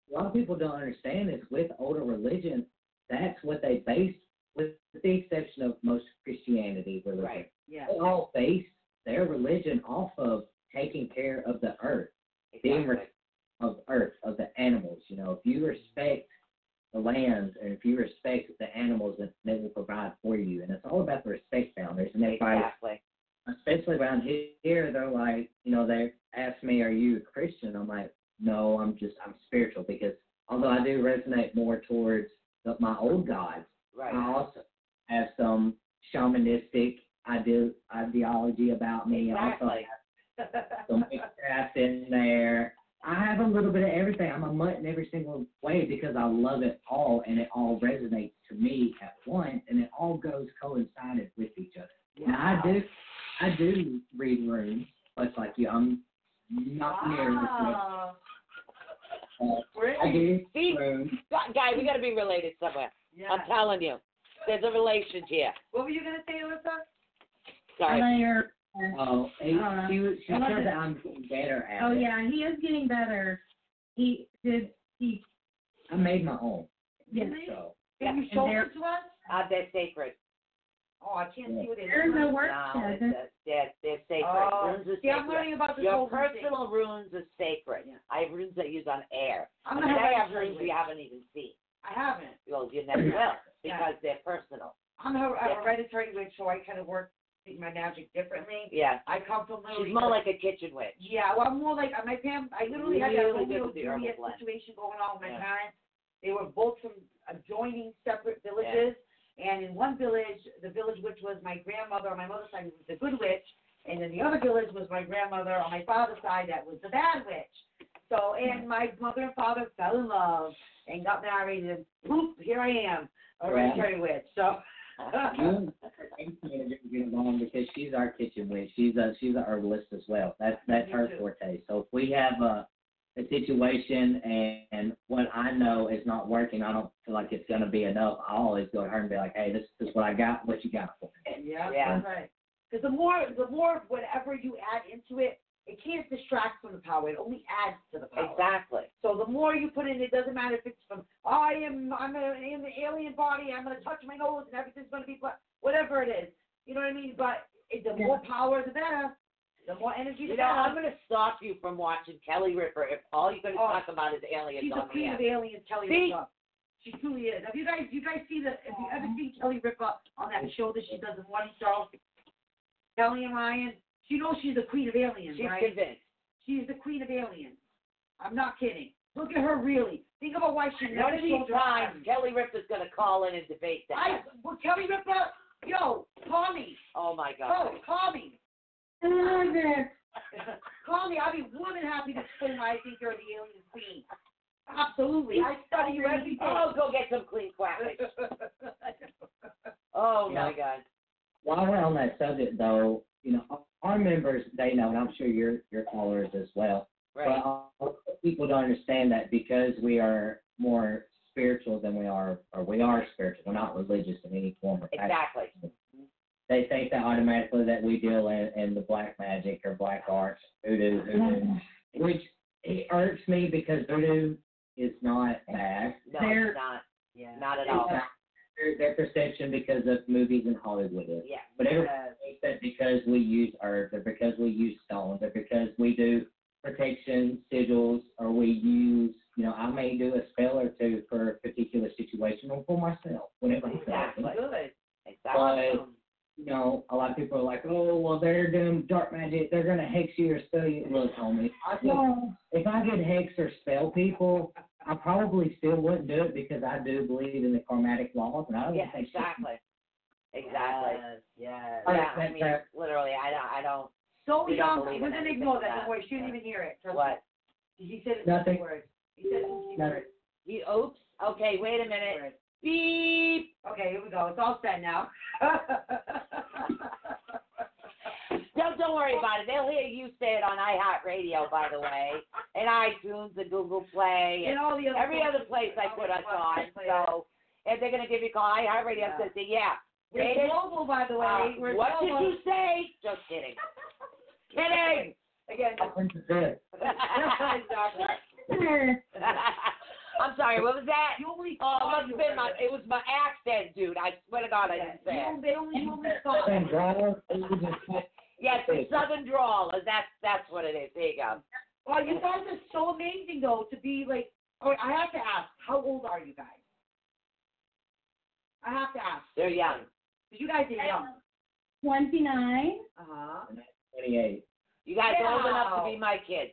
a lot of people don't understand is with older religions, that's what they base, with the exception of most Christianity religion. right, yeah. They all base their religion off of taking care of the earth, being exactly. res- of earth, of the animals. You know, if you respect the lands and if you respect the animals, then they will provide for you. And it's all about the respect boundaries. And everybody, Exactly. especially around here, they're like, you know, they ask me, "Are you a Christian?" I'm like, "No, I'm just I'm spiritual." Because although I do resonate more towards the, my old gods, Right. I also have some shamanistic ide- ideology about me. I also Exactly. have some witchcraft in there. I have a little bit of everything. I'm a mutt in every single way because I love it all, and it all resonates to me at once, and it all goes coincided with each other. Now I do, I do read runes, much like you. I'm not near as much. Wow. Uh, I Really? do See? runes. Gu- Guy, we got to be related somewhere. Yeah. I'm telling you, there's a relation here. What were you gonna say, Allisa? Sorry. And you're, Oh, he, Uh, she, was- she I love said it. that I'm getting better at oh it. yeah, he is getting better. He did, he, I made my own. yes. So Can you And show there- it to us? Uh, they're sacred. Oh, I can't see what it is. There's no work No, shed. it's a, they're, they're sacred. Oh, runes are see, I'm sacred. learning about this Your whole thing. personal runes are sacred. Yeah. I have runes that use on air. I'm I gonna mean, I have have runes you haven't even seen. I haven't. Well, you never will because they're personal. I'm a, a Yeah. hereditary witch, so I kind of work my magic differently. Yeah. I come from literally. She's more like a kitchen witch. Yeah, well, I'm more like uh, my fam. I literally had that Really good Romeo with the herbal Juliet blend. Situation going on with my Yeah. parents. They were both from adjoining separate villages, and in one village, the village which was my grandmother on my mother's side was the good witch, and in the other village was my grandmother on my father's side that was the bad witch. So, and mm. my mother and father fell in love and got married, and poof, here I am, a Yeah. hereditary witch. So. Casey mm. because she's our kitchen witch. She's a she's a herbalist as well. That's that's her forte. So if we have a a situation and, and what I know is not working, I don't feel like it's gonna be enough. I always go to her and be like, Hey, this is what I got, what you got for me? Yeah, Yeah. right. Because the more, the more whatever you add into it, it can't distract from the power. It only adds to the power. Exactly. So the more you put in, it doesn't matter if it's from oh, I am, I'm a, in the alien body. I'm gonna touch my nose and everything's gonna be, whatever it is. You know what I mean? But it, the more power, the better. The more energy, You know, I'm going to stop you from watching Kelly Ripa if all you're going to Oh, talk about is aliens She's on the queen of aliens, Kelly See? Ripa. She truly is. Have you guys, you guys see the? Have you ever seen Kelly Ripa on that show that she does in one show? Kelly and Ryan. She knows she's the queen of aliens, right? She's right? convinced. She's the queen of aliens. I'm not kidding. Look at her really. Think about why she One never of these times. Kelly Ripa's going to call in and debate I, that. well, Kelly Ripa, yo, call me. Oh, my oh, God. Oh, call me. I call me. I'll be more than happy to explain why I think you're the alien queen. Absolutely. I study you every day. Oh, go get some clean quackage. Oh, my God. While we're on that subject though, you know, our members they know and I'm sure your your followers as well. Right. But uh, people don't understand that because we are more spiritual than we are, or we are spiritual. We're not religious in any form or fashion. Exactly. They think that automatically that we deal in, in the black magic or black arts, voodoo, hoodoo, which it irks me because voodoo is not bad. No, They're- it's not. Yeah. Not at all. not their, their perception because of movies in Hollywood is. Yeah. But everybody thinks that because we use herbs or because we use stones or because we do protection sigils, or we use, you know, I may do a spell or two for a particular situation or for myself, whatever. Exactly. Good. Exactly. But you know, a lot of people are like, oh, well, they're doing dark magic. They're gonna hex you or spell you. Look, homie, I feel if I could hex or spell people, I probably still wouldn't do it because I do believe in the karmatic laws, and I don't Yeah, think exactly. Exactly. Yes. yes. All Yeah, I mean, fair. literally, I don't, I don't. So We don't young, believe we're in gonna ignore that. that. Don't worry, she didn't even hear it. Trust What? Me. He said it's Nothing. words. He said it's Nothing. words. You, oops. Okay, wait a minute. Beep. Okay, here we go. It's all set now. Don't, don't worry about it. They'll hear you say it on iHeartRadio, by the way, and iTunes and Google Play and and all the other every other place I All put the us on. So, if they're gonna give you a call, iHeartRadio, I'm gonna say, yeah. We're Rated, global, by the way. uh, We're what did you say? Just kidding. kidding. Again. I went to bed. exactly. I'm sorry. What was that? You only Oh, it must have been my. It was my accent, dude. I swear to God, I didn't say You it. only- They you only saw And drawer, it was Yes, the Southern drawl. That's that's what it is. There you go. Well, you guys are so amazing, though, to be like. Oh, I have to ask, how old are you guys? I have to ask, They're young. because you guys are young. Twenty-nine. Uh huh. 28. You guys are old enough to be my kids.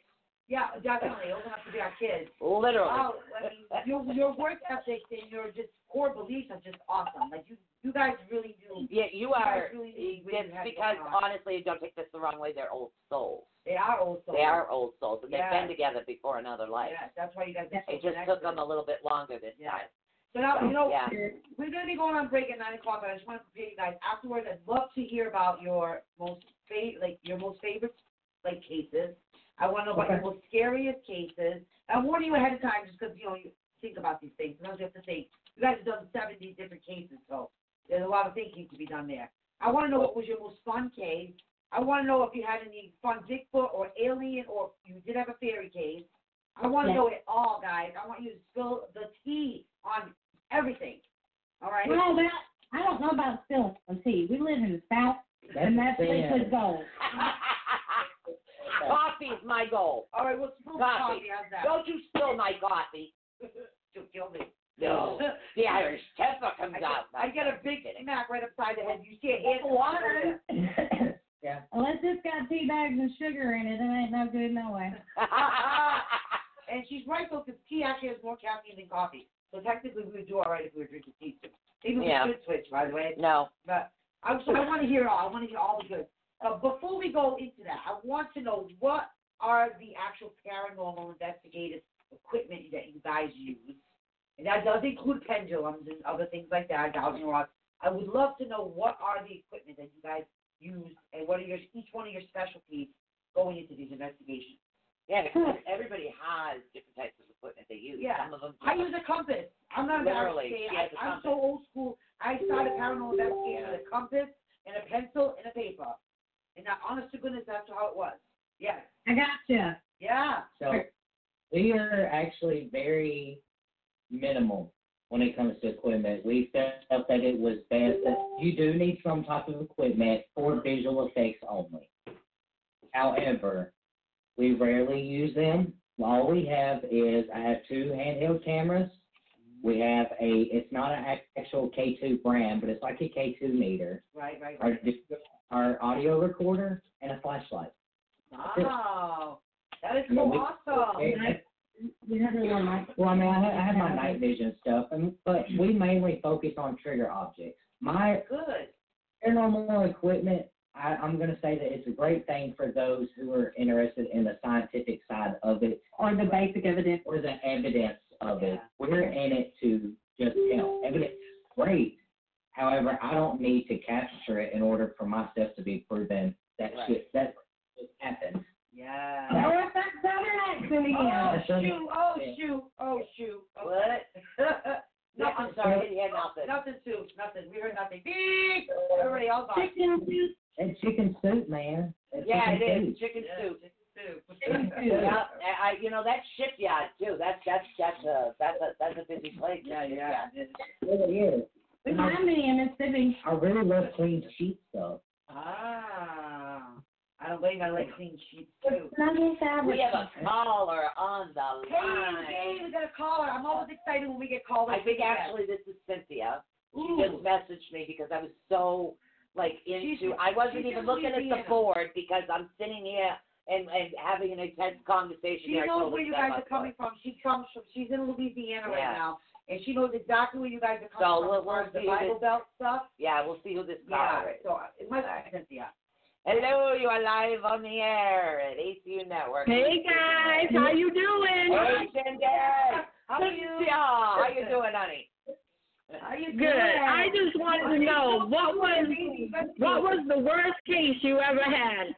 Yeah, definitely. Old enough to be our kids. Literally. Wow, I mean, your your work ethic and your just core beliefs are just awesome. Like you, you guys really do. Yeah, you guys are. really It's you because honestly, don't take this the wrong way. They're old souls. They are old souls. They are old souls, and they've been together before another life. Yeah, that's why you guys. Are so It just took them a little bit longer this Yeah. time. So now you know Yeah. we're gonna be going on break at nine o'clock, but I just want to prepare you guys afterwards. I'd love to hear about your most favorite, like your most favorite, like cases. I want to know about your most scariest cases. I'm warning you ahead of time just because you know you think about these things. Sometimes you have to think. You guys have done seventy different cases, so there's a lot of thinking to be done there. I want to know what was your most fun case. I want to know if you had any fun Bigfoot or alien, or you did have a fairy case. I want to Yeah. know it all, guys. I want you to spill the tea on everything. All right. Well, that I don't know about spilling some tea. We live in the South, and that's the thing. liquid gold. Coffee's my goal. All right. Well, spill the Coffee. coffee. How's that? Don't you spill my coffee. You'll kill me. No. The Irish temper comes I get, out. I get a big Kidding. smack right upside the head. You see a hand Water. yeah. Unless it's got tea bags and sugar in it, it ain't no good no way. And she's right though, because tea actually has more caffeine than coffee. So technically, we would do all right if we were drinking tea too. Maybe Yeah. we should switch, by the way. no. But I, so I want to hear all. I want to hear all the good. But before we go into that, I want to know what are the actual paranormal investigative equipment that you guys use, and that does include pendulums and other things like that, dowsing rods. I would love to know what are the equipment that you guys use, and what are your each one of your specialties going into these investigations. Yeah, hmm. because everybody has different types of equipment they use. Yeah. Some of them. I use a compass. I'm not Literally, embarrassed to say I, I'm so old school. I started paranormal investigation with a compass and a pencil and a paper. And now, honest to goodness, that's how it was. Yes. I gotcha. Yeah. So we are actually very minimal when it comes to equipment. We felt that it was best that you do need some type of equipment for visual effects only. However, we rarely use them. All we have is I have two handheld cameras. We have a it's not an actual K2 brand, but it's like a K2 meter. Right, right, Our right. Our audio recorder and a flashlight. Wow. That is Yeah, so we- awesome. And- We have a little. Well, I mean, I have, I have my night vision stuff, and, but we mainly focus on trigger objects. My Good. paranormal equipment, I, I'm going to say that it's a great thing for those who are interested in the scientific side of it Or the basic evidence. or the evidence of it. We're in it to just help. Evidence, great. However, I don't need to capture it in order for my stuff to be proven that Right. shit that just happened. Yeah. Oh, it's that southern accent again. Oh, oh That's right. shoot. Oh, Yeah. shoot. Oh, shoot. Oh. What? No, nothing, I'm sorry, I nothing. Nothing, Sue. Nothing. We heard nothing. Beep. Everybody else on. Chicken soup. And chicken soup, man. That's Yeah, it chicken is soup. chicken Yeah, soup. chicken soup. Chicken soup. Yeah, I, I- you know that shipyard too. That's that's that's a that's a that's a busy place. the Yeah, yeah. shipyard. It really is. Remind me in Mississippi. I really love clean sheets though. Ah. I don't blame you. I like clean sheets too. Snuggle fabric. We have a caller on the Hey, line. hey, we got a caller. I'm always excited when we get callers. I think actually this is Cynthia. She Ooh. just messaged me because I was so like into. She's- I wasn't even looking at Louisiana. the board because I'm sitting here and and having an intense conversation. She here. Knows where you guys are coming from. She comes from. She's in Louisiana Yeah. right now, and she knows exactly where you guys are So coming we'll- we'll as far as the see Bible this- Belt stuff. Yeah, we'll see who this Yeah. caller is. So it must Alright. be Cynthia. Hello, you are live on the air at ATU Network. Hey guys, how you doing? Hey, Cindy. How are you? Yeah, how you doing, honey? How you Good. doing? I just wanted to know what was what was the worst case you ever had?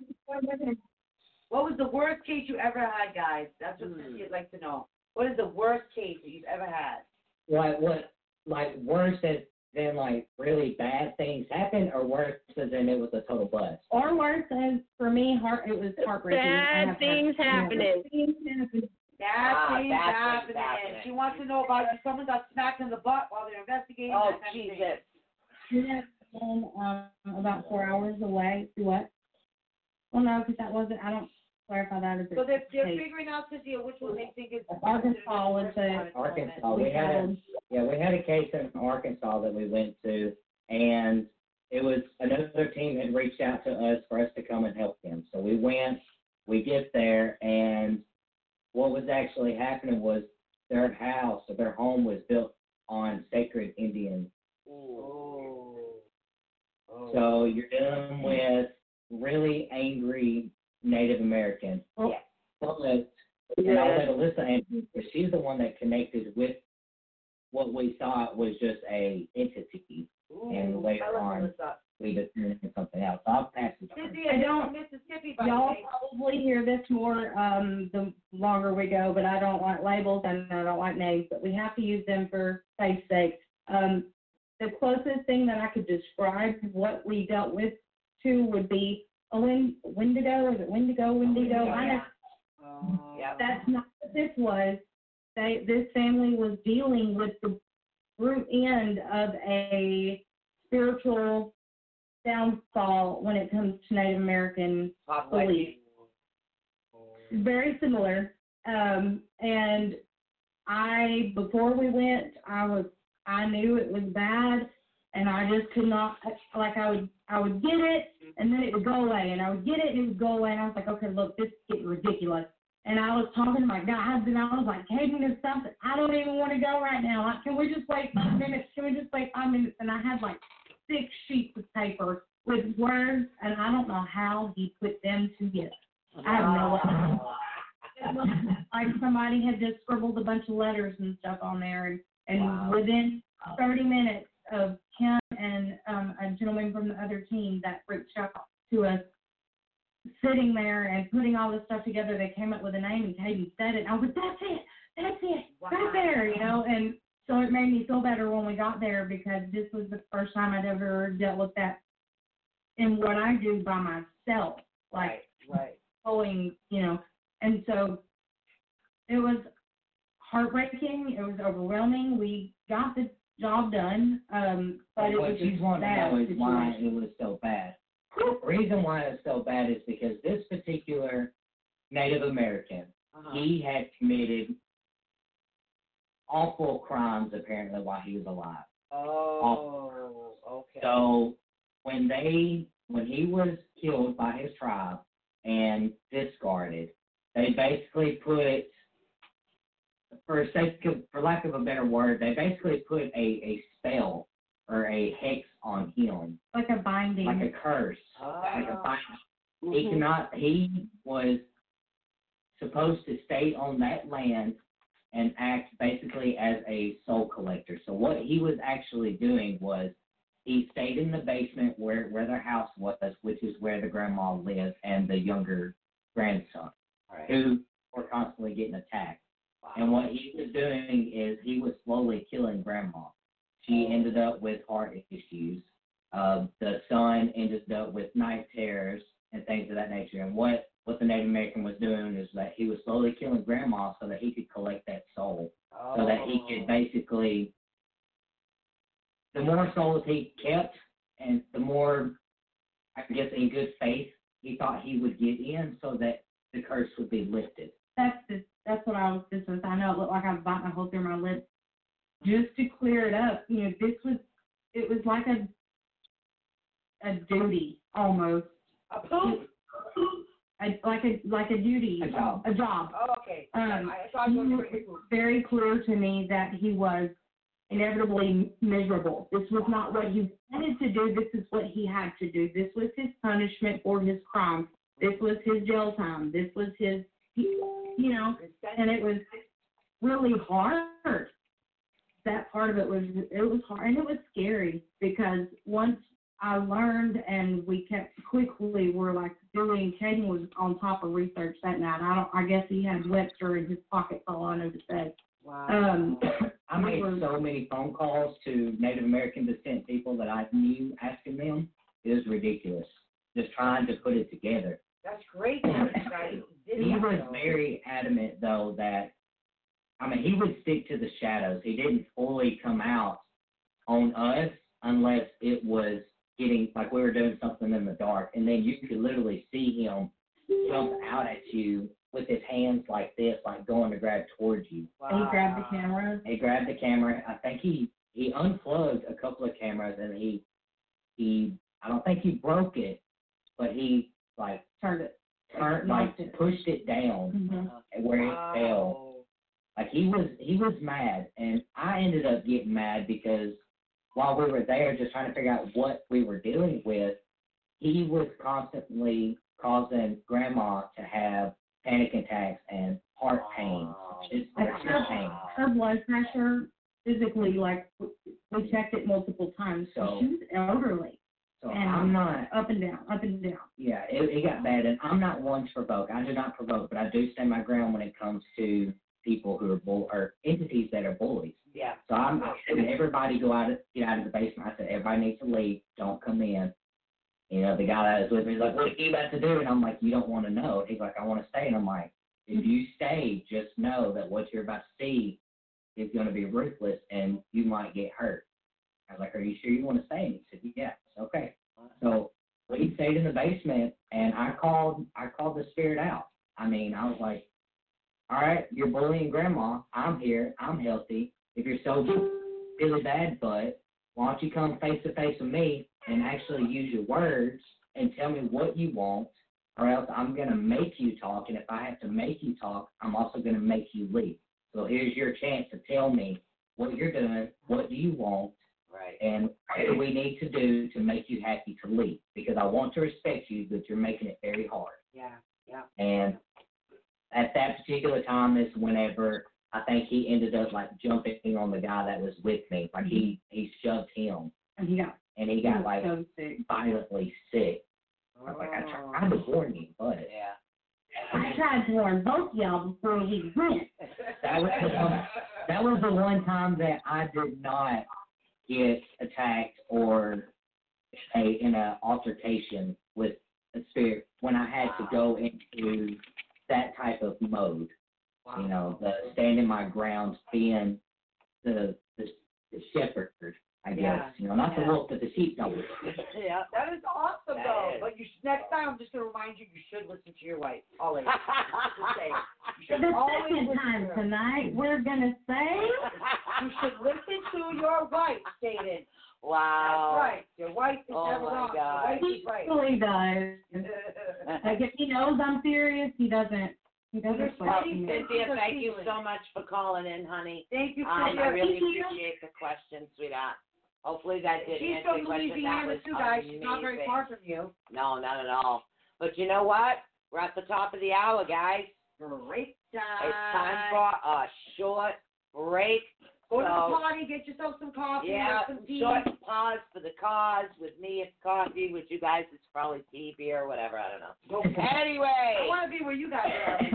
What was the worst case you ever had, guys? That's what Hmm. Cynthia'd like to know. What is the worst case that you've ever had? What what like worse than than like really bad things happen, or worse than it was a total bust? Or worse, as for me, heart it was heartbreaking. I Bad things to- happening. Things happening. Bad Ah, things bad happening. happening. She wants to know about if someone got smacked in the butt while they're investigating. Oh, that kind of thing. Jesus. We have um, about four hours away. What? Well, no, because that wasn't. I don't clarify that as a So they're, they're case. figuring out, Cynthia, which one they think is. Arkansas was the- Arkansas. We We had a yeah, we had a case in Arkansas that we went to, and it was another team had reached out to us for us to come and help them. So we went, we get there, and what was actually happening was their house or their home was built on sacred Indian. Oh. So you're dealing with really angry Native Americans. Oh. Yeah. But and I'll let Allisa answer because she's the one that connected with what we thought was just a entity, and later Tell us on what's up. we determined something else. So I'll pass it to her. I don't- from Mississippi, by the Y'all way. probably hear this more um, the longer we go, but I don't like labels and I don't like names, but we have to use them for safe's sake. Um, the closest thing that I could describe what we dealt with to would be a wind, Wendigo, is it Wendigo, Wendigo? I know Oh. Yep. that's not what this was. They, this family was dealing with the root end of a spiritual downfall when it comes to Native American Pop belief. Very similar. Um, and I, before we went, I was, I knew it was bad, and I just could not, like, I would, I would get it, and then it would go away, and I would get it, and it would go away, and I was like, okay, look, this is getting ridiculous. And I was talking to my guys, and I was like, Caden, there's something. I don't even want to go right now. Like, can we just wait five minutes? Can we just wait five minutes? And I had like six sheets of paper with words, and I don't know how he put them together. I have no idea. It like somebody had just scribbled a bunch of letters and stuff on there, and, and Wow. within 30 minutes of Kim and um, a gentleman from the other team that reached out to us sitting there and putting all this stuff together, they came up with a name and Caden said it. And I was that's it, that's it, right there, you know. And so it made me feel better when we got there because this was the first time I'd ever dealt with that in what I do by myself, like Right, right. pulling, you know. And so it was heartbreaking. It was overwhelming. We got the job done, um, but it what was she's just wanting to bad know is why it was so bad. The reason why it's so bad is because this particular Native American, Uh-huh. he had committed awful crimes apparently while he was alive. Oh, okay. So when they when he was killed by his tribe and discarded, they basically put for sake of for lack of a better word, they basically put a, a spell or a hex on him, like a binding. like a curse. Like a Ah. bind. He cannot he was supposed to stay on that land and act basically as a soul collector. So what he was actually doing was he stayed in the basement where where their house was, which is where the grandma lived and the younger grandson, Right. who were constantly getting attacked. And what he was doing is he was slowly killing grandma. She ended up with heart issues. Uh, the son ended up with night terrors and things of that nature. And what what the Native American was doing is that he was slowly killing grandma so that he could collect that soul, so that he Oh. could basically. The more souls he kept, and the more, I guess, in good faith he thought he would get in so that the curse would be lifted. That's the, that's what I was just. I know it looked like I was biting a hole through my lip. Just to clear it up, you know, this was it was like a a duty almost. A poop? A, like a like a duty. A job. A job. Oh, okay. Um, I thought you was very clear to me that he was inevitably miserable. This was not what he wanted to do. This is what he had to do. This was his punishment for his crime. This was his jail time. This was his, he, you know, and it was really hard. That part of it was it was hard and it was scary because once I learned and we kept quickly we were like Billy and Caden was on top of research that night. I don't I guess he had Webster in his pocket all I know to say. Wow. Um I made so many phone calls to Native American descent people that I knew asking them. It was ridiculous. Just trying to put it together. That's great. that you guys did He was though. very adamant though that I mean he would stick to the shadows. He didn't fully come out on us unless it was getting like we were doing something in the dark and then you could literally see him jump out at you with his hands like this, like going to grab towards you. and he grabbed the camera. He grabbed the camera. I think he he unplugged a couple of cameras and he he I don't think he broke it, but he like Turned it. turned like it. pushed it down Mm-hmm. where it fell. Like he was he was mad and I ended up getting mad because while we were there just trying to figure out what we were dealing with, he was constantly causing grandma to have panic attacks and heart pains. Just Like severe pain. her, her blood pressure physically, like we checked it multiple times. So So- she was elderly So and I'm not up and down, up and down. Yeah, it, it got bad, and I'm not one to provoke. I do not provoke, but I do stand my ground when it comes to people who are bull or entities that are bullies. Yeah. So I'm I said everybody go out, of get out of the basement. I said everybody needs to leave. Don't come in. You know, the guy that was with me is like, "What are you about to do?" And I'm like, "You don't want to know." He's like, "I want to stay," and I'm like, "If you stay, just know that what you're about to see is going to be ruthless, and you might get hurt." I was like, "Are you sure you want to stay?" And he said, Yes. Okay. So we stayed in the basement and I called I called the spirit out. I mean, I was like, All right, you're bullying grandma. I'm here, I'm healthy. If you're so really bad but why don't you come face to face with me and actually use your words and tell me what you want or else I'm gonna make you talk and if I have to make you talk, I'm also gonna make you leave. So here's your chance to tell me what you're doing, what do you want, Right. and what do we need to do to make you happy to leave? Because I want to respect you, but you're making it very hard. Yeah, yeah. And at that particular time is whenever I think he ended up like jumping on the guy that was with me. Like he he shoved him And he got and he he got was like so sick. violently sick. I was like, I tried to oh. warn you, but Yeah. I tried to warn both y'all before we went. that was the one, that was the one time that I did not get attacked or a in a altercation with a spirit when I had to go into that type of mode. You know, the standing my ground, being the the, the shepherd, I guess. Yeah. You know, not the Yeah. wolf, but the sheep don't. yeah. That is awesome, That though. is. But you should, next time, I'm just gonna remind you, you should listen to your wife always. Just. You should The second time to tonight, we're gonna say You should listen to your wife, Caden. wow. That's right. Your wife is Oh, never my wrong. God. Your wife he is right. really does. Like if he knows I'm serious, he doesn't. He doesn't You're question me. sweet. Cynthia, thank you so much for calling in, honey. Thank you, Um, Cynthia. I really appreciate the question, sweetheart. Hopefully that did She's answer your question. That was too, guys. She's not very far from you. No, not at all. But you know what? We're at the top of the hour, guys. Great time. It's time for a short break. Go to the party, get yourself some coffee, Yeah, have some tea. short pause for the cause. With me, it's coffee. With you guys, it's probably tea, beer, whatever. I don't know. Okay. I Anyway. want to be where you guys are.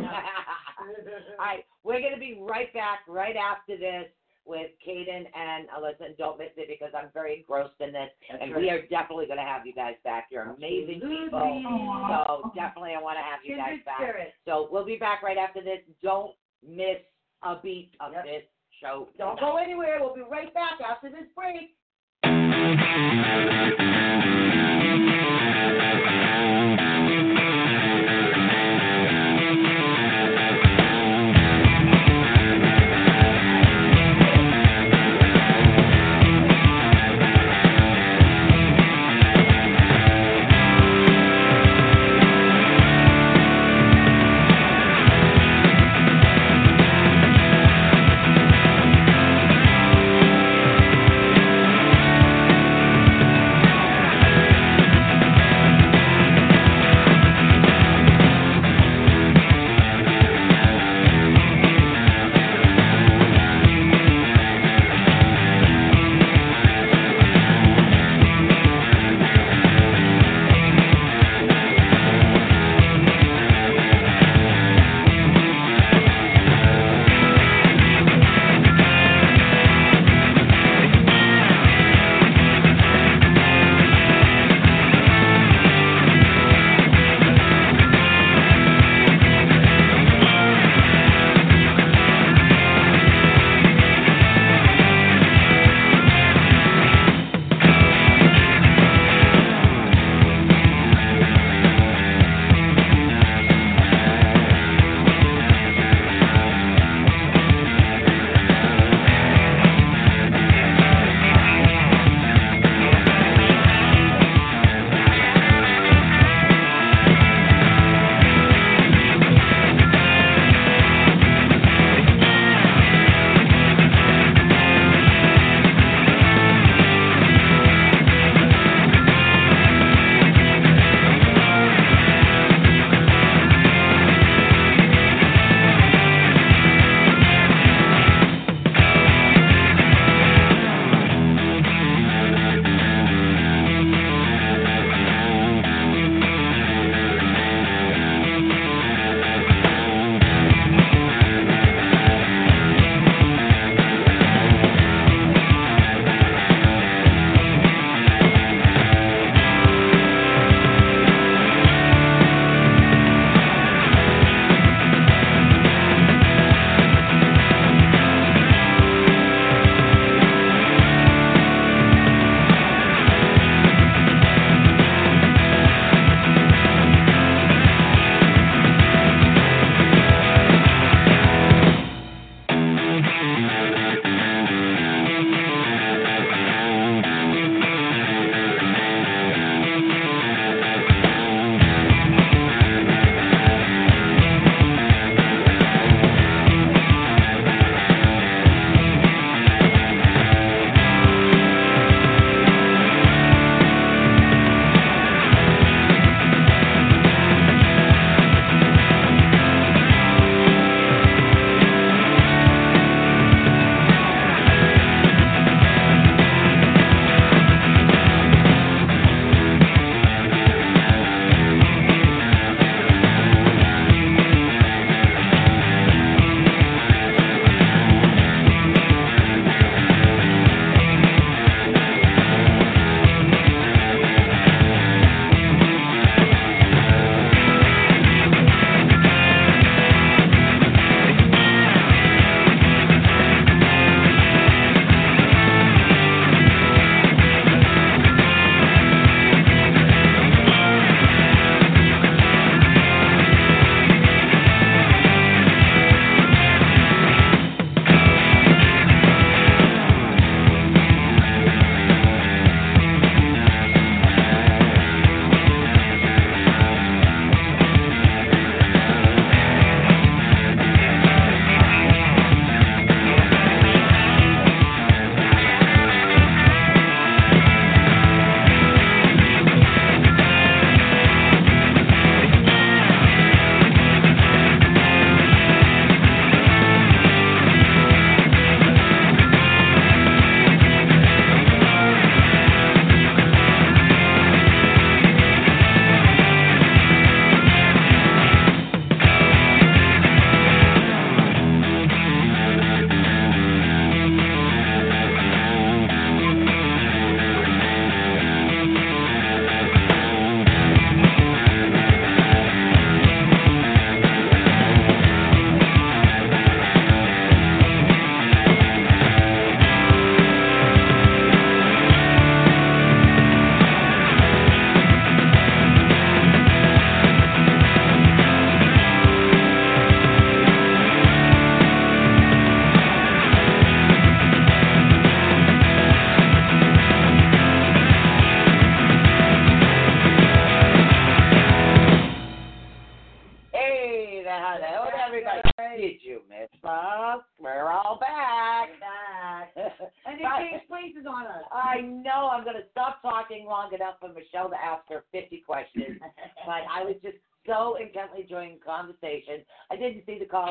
All right, we're going to be right back right after this with Caden and Allisa. And don't miss it because I'm very engrossed in this. That's and right. we are definitely going to have you guys back. You're amazing people. Absolutely. So definitely I want to have you guys back. spirit. So we'll be back right after this. Don't miss a beat of Yep. this show. Don't go anywhere. We'll be right back after this break.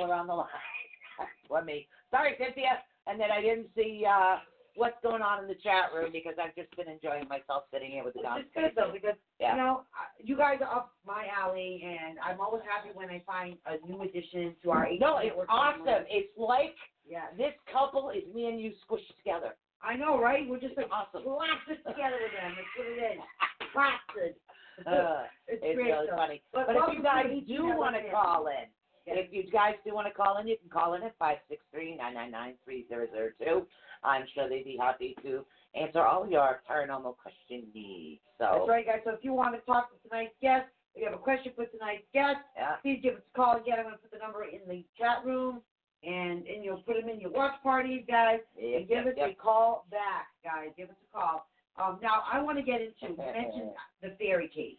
Didn't see the caller on the line. Let me. Sorry, Cynthia. And then I didn't see uh, what's going on in the chat room because I've just been enjoying myself sitting here with the It's good though because Yeah. you know you guys are up my alley, and I'm always happy when I find a new addition to our. No, it's awesome. family. It's like Yeah, this couple is me and you squished together. I know, right? We're just like Awesome. blasted together with them. Let's put it in. Blasted. Uh, it's, it's great really though. funny. But But if you guys do want to call in, Yes. if you guys do want to call in, you can call in at five six three nine nine nine three zero zero two. I'm sure they'd be happy to answer all your paranormal question needs. So That's right, guys. So if you want to talk to tonight's guest, if you have a question for tonight's guest, yeah. please give us a call again. I'm going to put the number in the chat room, and and you'll put them in your watch parties, guys. Yep, and give yep, us yep. a call back, guys. Give us a call. Um, now I want to get into you mentioned the fairy case.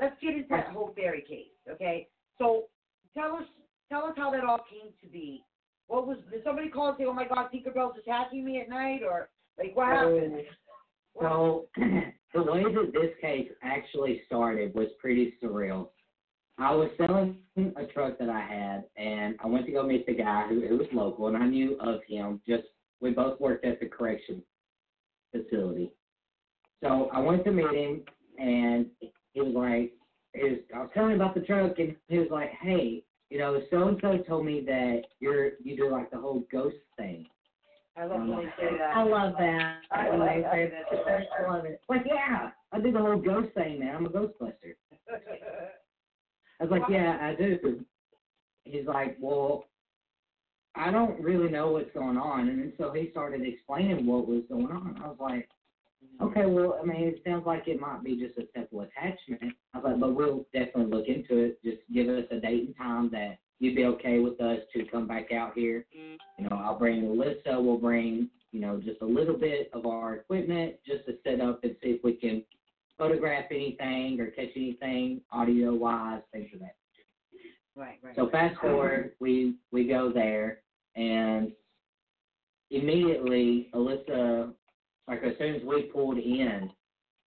Let's get into that whole fairy case, okay? So tell us tell us how that all came to be. What was did somebody call and say, "Oh my God, Tinkerbell's attacking me at night," or like what happened? Um, so the way that this case actually started was pretty surreal. I was selling a truck that I had, and I went to go meet the guy who, who was local, and I knew of him. Just we both worked at the correction facility. So I went to meet him, and he was like, was, I was telling him about the truck, and he was like, "Hey, you know, so and so told me that you're you do like the whole ghost thing." I love when they say that. I love that. I when love they say that. that. I love it. Like, yeah, I do the whole ghost thing, man. I'm a ghostbuster. I was like, yeah, I do. He's like, well, I don't really know what's going on. And then so he started explaining what was going on. I was like, okay, well, I mean, it sounds like it might be just a simple attachment. I was like, but we'll definitely look into it. Just give us a date and time that you'd be okay with us to come back out here. You know, I'll bring Allisa. We'll bring, you know, just a little bit of our equipment just to set up and see if we can photograph anything or catch anything audio wise, things like that. right, right. So fast forward, we we go there, and immediately Allisa, like as soon as we pulled in,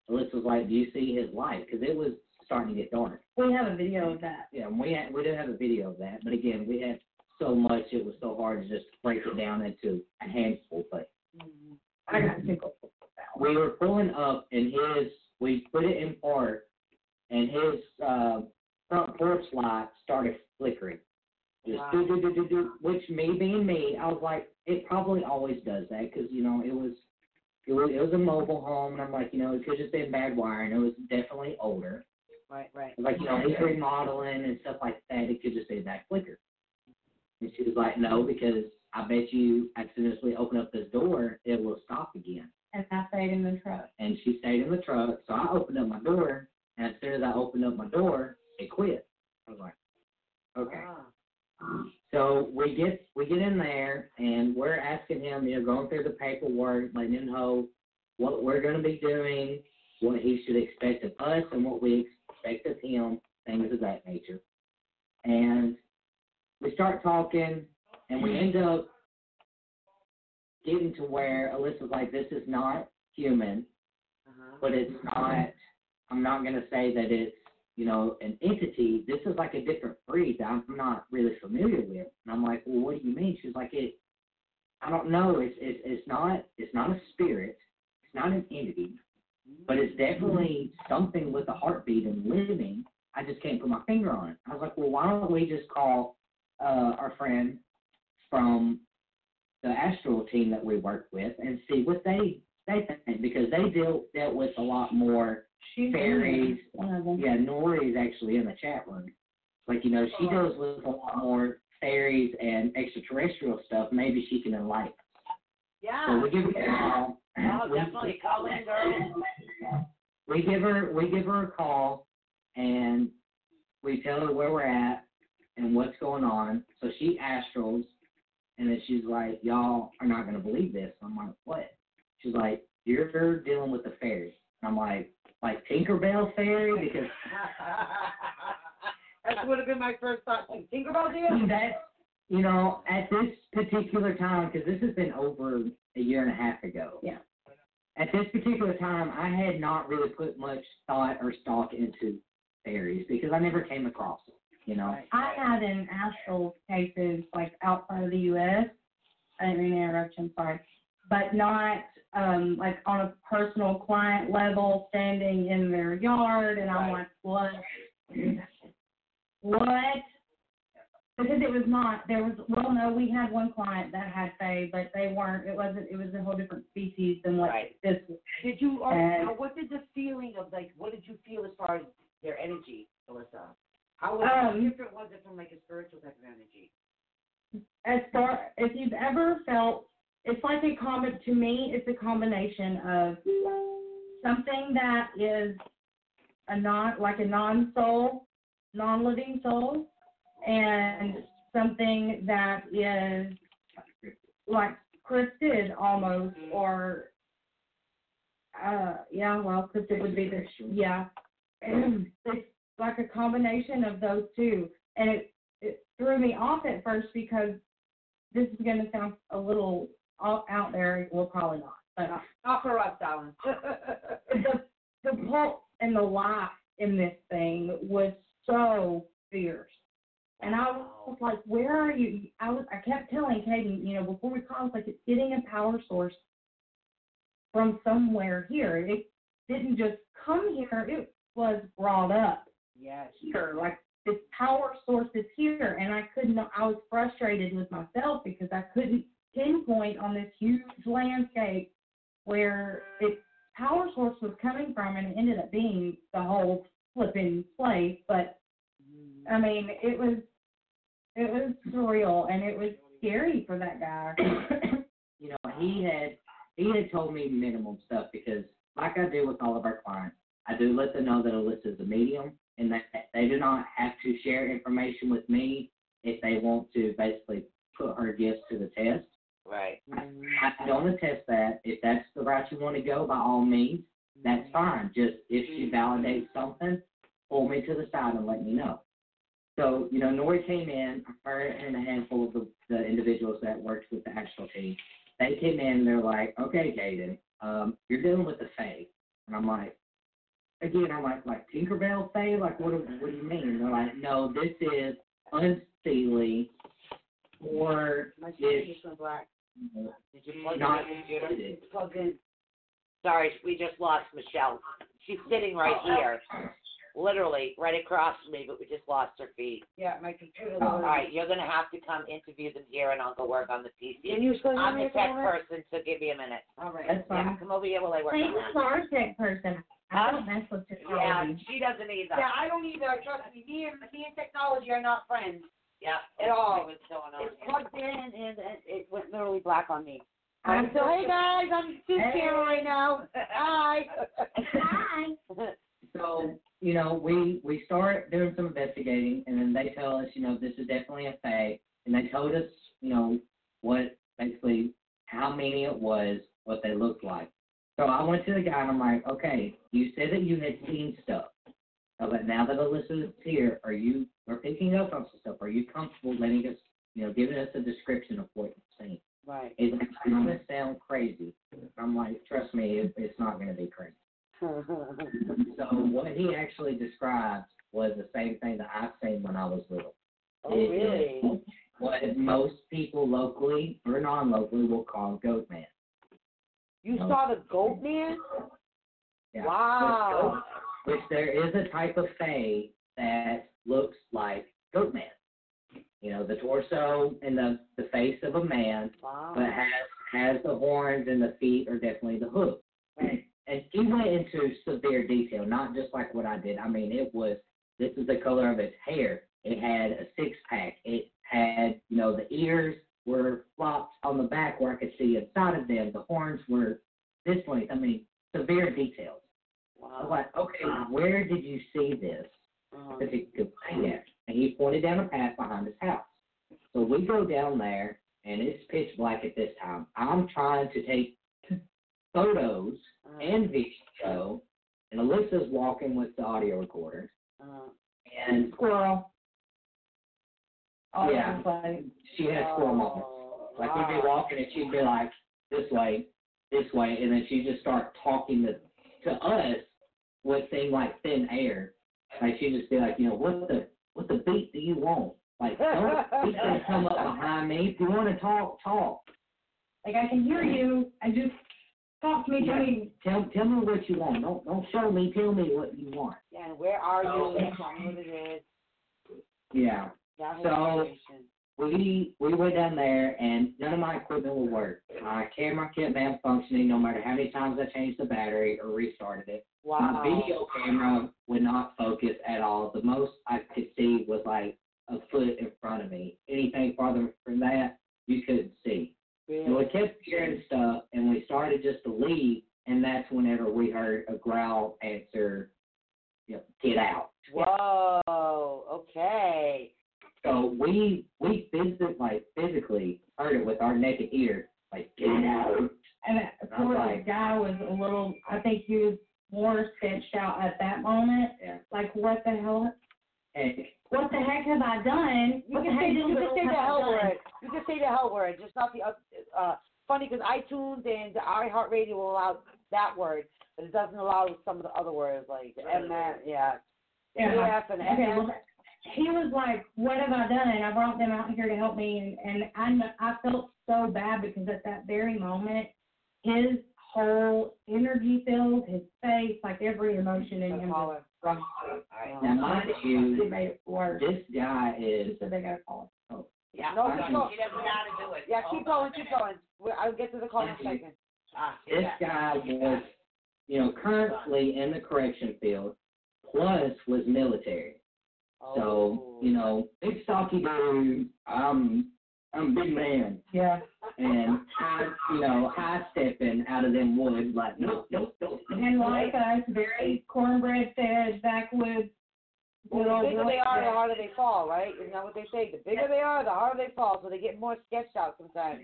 Allisa was like, "Do you see his light?" Because it was starting to get dark. We have a video of that. Yeah, and we had, we did have a video of that, but again, we had so much it was so hard to just break it down into a handful. But I got tickled. we were pulling up, and his we put it in park, and his uh, front porch light started flickering. Just Wow. do do do do do. Which me being me, I was like, it probably always does that because you know it was. It was, it was a mobile home, and I'm like, you know, it could just been bad wiring. It was definitely older. Right, right. Like, you know, he's remodeling and stuff like that. It could just be that flicker. And she was like, no, because I bet you as soon as we open up this door, it will stop again. And I stayed in the truck. And she stayed in the truck, so I opened up my door, and as soon as I opened up my door, it quit. I was like, okay. Ah. So we get we get in there and we're asking him, you know, going through the paperwork, letting him know what we're going to be doing, what he should expect of us, and what we expect of him, things of that nature. And we start talking, and we end up getting to where Allisa's like, "This is not human, Uh-huh. but it's not. I'm not going to say that it's you know, an entity, this is like a different breed that I'm not really familiar with. And I'm like, well, what do you mean? She's like, it, I don't know. It's, it's, it's not, it's not a spirit. It's not an entity, but it's definitely something with a heartbeat and living. I just can't put my finger on it. I was like, well, why don't we just call uh, our friend from the astral team that we work with and see what they they think because they deal dealt with a lot more She's fairies. one of them. Yeah, Nori's actually in the chat room. Like, you know, she oh. deals with a lot more fairies and extraterrestrial stuff. Maybe she can enlighten. So Yeah. we give her a call. Oh, We- definitely call in, girl. we give her we give her a call and we tell her where we're at and what's going on. So she astrals and then she's like, Y'all are not gonna believe this. I'm like, What? She's like, You're dealing with the fairies. And I'm like, like Tinkerbell fairy because that would have been my first thought too. Tinkerbell deal? that's you know, at this particular time, because this has been over a year and a half ago. Yeah. At this particular time, I had not really put much thought or stock into fairies because I never came across them. You know, I had in astral cases like outside of the U.S. I didn't mean to interrupt I'm sorry, but not um like on a personal client level, standing in their yard, and I'm like, what? What? Because it was not. There was well, no, we had one client that had fae, but they weren't. It wasn't. It was a whole different species than what Right. this was. Did you? Or, And- now, what did the feeling of like? What did you feel as far as their energy, Allisa? How, was, how Um, different was it from like a spiritual type of energy? as far if you've ever felt it's like a combi to me it's a combination of something that is a non like a non soul non living soul and something that is like cryptid almost or uh yeah well cryptid would be the yeah. It's like a combination of those two and it it threw me off at first because this is going to sound a little out out there. Well, probably not, but uh, Not for us, Alan. the the pulse and the life in this thing was so fierce, and I was like, "Where are you?" I was I kept telling Caden, you know, before we called, like, "It's getting a power source from somewhere here. It didn't just come here; it was brought up." yes. here. Like this power source is here, and I couldn't. I was frustrated with myself because I couldn't pinpoint on this huge landscape where its power source was coming from, and it ended up being the whole flipping place. But mm. I mean, it was it was surreal, and it was scary for that guy. you know, he had he had told me minimum stuff because, like I do with all of our clients, I do let them know that Allisa is a medium and that they do not have to share information with me if they want to basically put her gifts to the test. Right. I don't attest that. If that's the route you want to go, by all means, that's fine. Just if she validates something, pull me to the side and let me know. So, you know, Nori came in, her and a handful of the, the individuals that worked with the actual team, they came in, and they're like, okay, Caden, um, you're dealing with the Fae. And I'm like, again, I'm like, like Tinkerbell Fae? Like, what do, what do you mean? And they're like, no, this is unseelie or My it's screen is going black. Did you plug not in your computer? It's plugged in. Sorry, we just lost Michelle. She's sitting right oh. here, literally right across from me, but we just lost her feet. Yeah, my computer. Oh. All right, you're gonna have to come interview them here, and I'll go work on the PC. Can you still hear I'm me the tech moment? person, so give me a minute. All right. That's Yeah, fine. come over here while I work Hey, on who's that. our tech person? I don't mess with Yeah, technology. she doesn't either. Yeah, I don't either. Trust me. Me and me and technology are not friends. Yeah. At all. What's going on It's plugged in and, and it went literally black on me. I'm so hey guys, I'm Sue's Hey. camera right now. Hi. Hi. So, you know, we we start doing some investigating, and then they tell us, you know, this is definitely a fae, and they told us, you know, what basically how many it was, what they looked like. So I went to the guy and I'm like, okay, you said that you had seen stuff, Uh, but now that Allisa is here, are you are picking up on some stuff? Are you comfortable letting us, you know, giving us a description of what you've seen? Right. Is it going to sound crazy? I'm like, trust me, it, it's not going to be crazy. So what he actually described was the same thing that I've seen when I was little. oh It really? What most people locally or non-locally will call goat man. You saw the goat man? Yeah. Wow. Which there is a type of fae that looks like goat man. You know, the torso and the, the face of a man, Wow. but has has the horns and the feet are definitely the hoof. Right. And he went into severe detail, not just like what I did. I mean, it was this is the color of its hair. It had a six pack. It had, you know, the ears were flopped on the back where I could see inside of them. The horns were this length. I mean, severe details. Wow. like, okay, where did you see this? Uh-huh. Because he could play it. And he pointed down a path behind his house. So we go down there, and it's pitch black at this time. I'm trying to take photos Uh-huh. and video, and Allisa's walking with the audio recorder. Uh-huh. And Squirrel. Oh, Yeah. she had squirrel moments. Oh, Like we'd be walking, and she'd be like, "This way, this way, and then she just start talking to to us what seemed like thin air. Like she just be like, you know, what the what the beat do you want? Like don't beat come up behind me. If you want to talk, talk. Like I can hear you and just talk to me, tell me. Tell tell me what you want. Don't don't show me. Tell me what you want. Yeah, and where are you? Tell me what it is. Yeah. That So-. We we went down there and none of my equipment would work. My camera kept malfunctioning no matter how many times I changed the battery or restarted it. Wow. My video camera would not focus at all. The most I could see was like a foot in front of me. Anything farther from that, you couldn't see. And we kept hearing stuff, and we started just to leave, and that's whenever we heard a growl answer, you know, get out. Whoa. Okay. So we we physically like physically heard it with our naked ear, like get out. And of I'm course, like- the guy was a little, I think he was more sketched out at that moment. Yeah. Like, what the hell? And What the heck have I done? You What can say you can say the hell word. You can say the hell word, just not the uh, uh funny because iTunes and the iHeartRadio will allow that word, but it doesn't allow some of the other words like the M yeah. Yeah. F and Okay, M. well, he was like, "What have I done?" I brought them out here to help me, and and I I felt so bad because at that very moment, his whole energy filled, his face, like every emotion in him, Caller. just gone. now mind you, It made it worse. this guy is So they got to call. Yeah. No, keep she going. doesn't know how to do it. Yeah, keep going, keep going. I'll get to the call in a second. Ah, this guy was, you know, currently in the correction field, plus was military. So you know, big stocky dude. I'm I'm a big man, Yeah. and I you know high stepping out of them woods like nope nope nope. nope, And nope. like us, very cornbread fed, backwoods. Well, good the bigger they are, the harder they fall, right? Isn't that what they say? The bigger they are, the harder they fall. So they get more sketched out sometimes.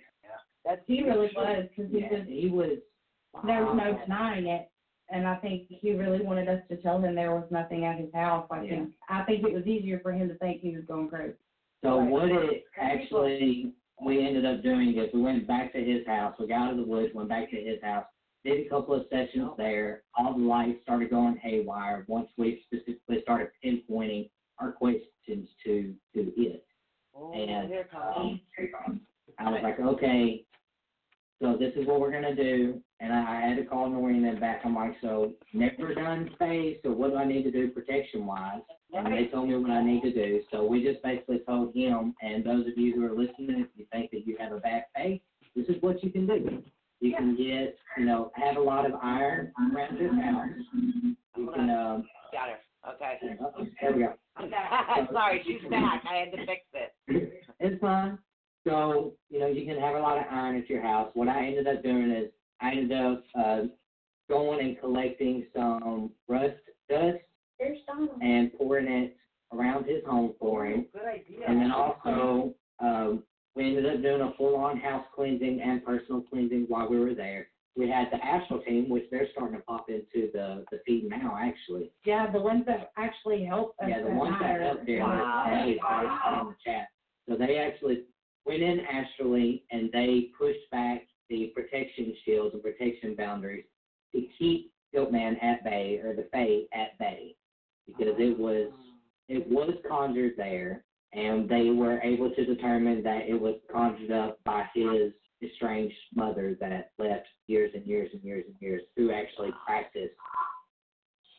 That's He really was, because he Yeah, was he was. There was no denying it, and I think he really wanted us to tell him there was nothing at his house. I Yeah. think I think it was easier for him to think he was going crazy. So Right. what it actually we ended up doing is we went back to his house. We got out of the woods, went back to his house, did a couple of sessions there. All the lights started going haywire once we specifically started pinpointing our questions to to it. oh, And here comes. um, I was like, okay, so this is what we're gonna do. And I, I had to call Noreen back. I'm like, so never done phase. So what do I need to do protection wise? And they told me what I need to do. So we just basically told him, and those of you who are listening, if you think that you have a back face, this is what you can do. You can get, you know, have a lot of iron around your house. You can, um, Got her. Okay. there we go. Sorry, she's back. I had to fix it. it's fine. So, you know, you can have a lot of iron at your house. What I ended up doing is I ended up uh, going and collecting some rust dust and pouring it around his home for him. Good idea. And then also, um, we ended up doing a full-on house cleansing and personal cleansing while we were there. We had the Astral team, which they're starting to pop into the, the feed now, actually. Yeah, the ones that actually help us. Yeah, the ones that helped there, Wow. in the chat. So they actually went in astrally and they pushed back the protection shields and protection boundaries to keep Goatman at bay or the Fae at bay because it was it was conjured there and they were able to determine that it was conjured up by his estranged mother that left years and years and years and years who actually practiced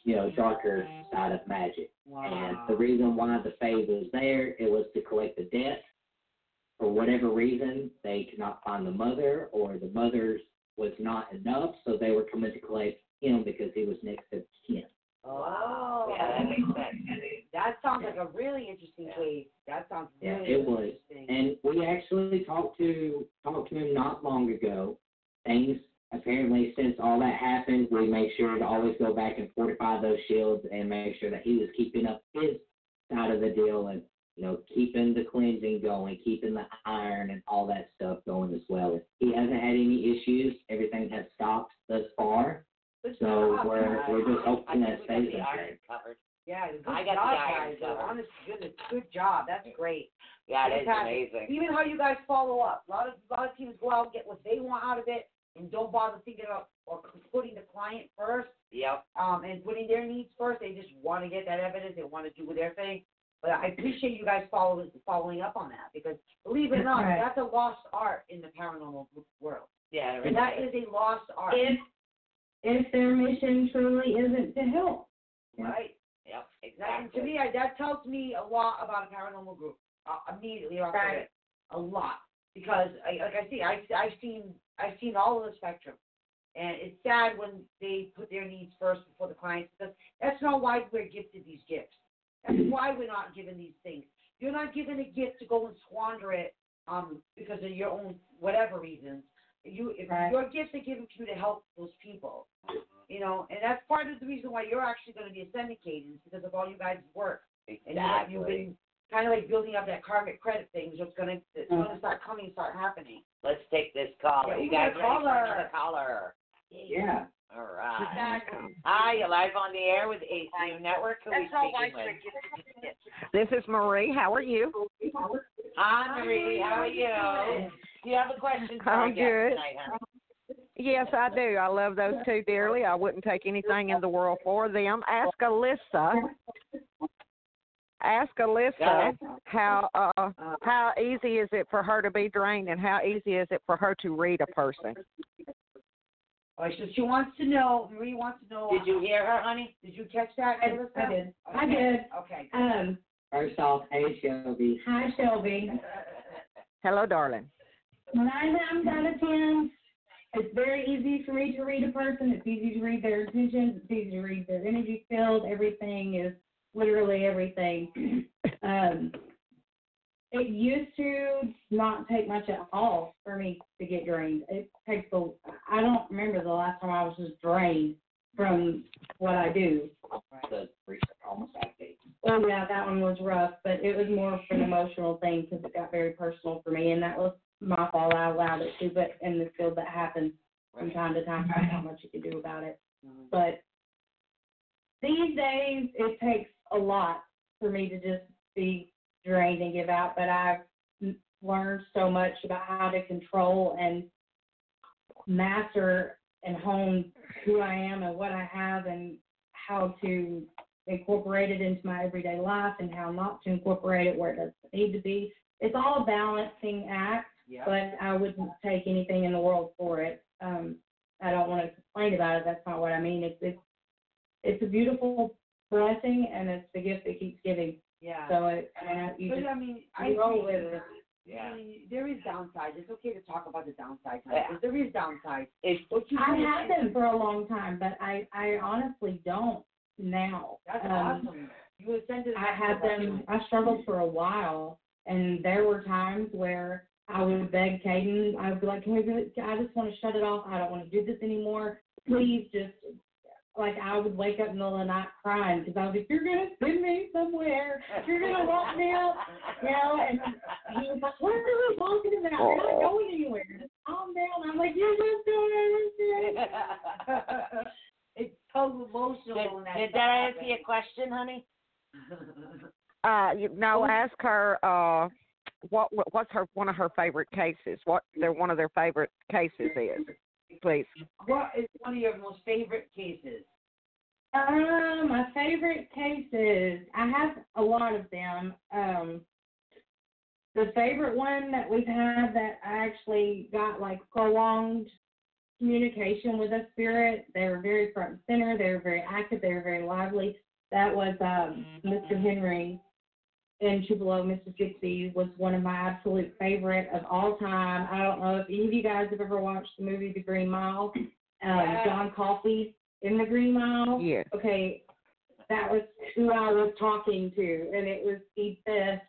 you know darker side of magic. And the reason why the Fae was there, it was to collect the debt. For whatever reason, they could not find the mother, or the mother's was not enough, so they were coming to collect him because he was next to kin. Oh, Yeah, that makes sense. That sounds like a really interesting case. That sounds Yeah, really it was. interesting. And we actually talked to talked to him not long ago. Things apparently since all that happened, we made sure to always go back and fortify those shields and make sure that he was keeping up his side of the deal and you know keeping the cleansing going, keeping the iron and all that stuff going as well. He hasn't had any issues. Everything has stopped thus far. Good So job, we're guys. we're just I hoping think that we got stays the in iron there. covered. Yeah, good I got the job, iron guys. covered. Honest to goodness, good job. That's great. Yeah, it is Fantastic. amazing. Even how you guys follow up. A lot of a lot of teams go out and get what they want out of it. and don't bother thinking about or putting the client first Yep. um, and putting their needs first. They just want to get that evidence. They want to do their thing. But I appreciate you guys following following up on that because believe it or not, Right. that's a lost art in the paranormal world. Yeah. And that is a lost art, If if their mission truly isn't to help. right? Yep. That, Exactly. to me, I, that tells me a lot about a paranormal group uh, immediately off the Right. rip. A lot because, I, like I see, I, I've seen I've seen all of the spectrum, and it's sad when they put their needs first before the clients because that's not why we're gifted these gifts. That's why we're not given these things. You're not given a gift to go and squander it um, because of your own whatever reasons. You, if Right. your gifts are given to you to help those people, you know, and that's part of the reason why you're actually going to be ascending cadence because of all you guys' work and you, Exactly. you've been kind of like building up that karmic credit thing. So it's gonna it's Mm. gonna start coming, start happening. Let's take this caller. Yeah, you guys a ready for caller. another caller? Yeah. All right. Exactly. Hi, you're live on the air with ATU Network. Who are we speaking with? This is Marie. How are you? Hi, Marie. How are you? Do you have a question for I'm good. tonight, huh? Yes, I do. I love those two dearly. I wouldn't take anything in the world for them. Ask Allisa. Ask Allisa how uh how easy is it for her to be drained and how easy is it for her to read a person? All right, so she wants to know. Marie wants to know. Did you hear her, honey? Did you catch that? I, Melissa? I did. I did. Okay. Um, First off, hey Shelby. hi Shelby. Hello, darling. Nine times out of ten, it's very easy for me to read a person. It's easy to read their intentions. It's easy to read their energy field. Everything is literally everything. um, it used to not take much at all for me to get drained. It takes a. I don't remember the last time I was just drained from what I do. The recent. Oh yeah, that one was rough, but it was more for an emotional thing because it got very personal for me, and that was my fault. I allowed it to, but in the field that happens from time to time, there's not much you can do about it. But these days, it takes a lot for me to just be drained and give out. But I've learned so much about how to control and master and hone who I am and what I have and how to incorporate it into my everyday life and how not to incorporate it where it doesn't need to be. It's all a balancing act, Yeah. but I wouldn't take anything in the world for it. Um, I don't want to complain about it. That's not what I mean. It's it's it's a beautiful blessing and it's the gift that keeps giving. Yeah. So it, I mean, you but just I mean, I roll with it. Yeah. I mean, there is downsides. It's okay to talk about the downsides. Yeah. There is downsides. What you I had them for a long time, but I I honestly don't now. That's Um, awesome. You. I had them. I struggled for a while, and there were times where I would beg Caden. I would be like, "Can we? Do it? I just want to shut it off. I don't want to do this anymore. Please, just." Like I would wake up in the middle of the night crying because I was like, "You're gonna send me somewhere. You're gonna lock me up," you know. And he was like, "What are you talking about? You're not going anywhere. Just calm down." I'm like, "You're just don't understand." it's so emotional did, when that did stuff that answer happens. your question, honey? Uh you no, ask her uh what what- what's her one of her favorite cases? What their one of their favorite cases is. Please. What is one of your most favorite cases? Um, my favorite cases. I have a lot of them. Um, the favorite one that we've had that I actually got like prolonged communication with a spirit. They were very front and center. They were very active. They were very lively. That was um, Mr. Henry in Tupelo, Mississippi. Was one of my absolute favorite of all time. I don't know if any of you guys have ever watched the movie The Green Mile. Um, Yeah. John Coffey in The Green Mile Yeah. okay, that was who I was talking to, and it was the best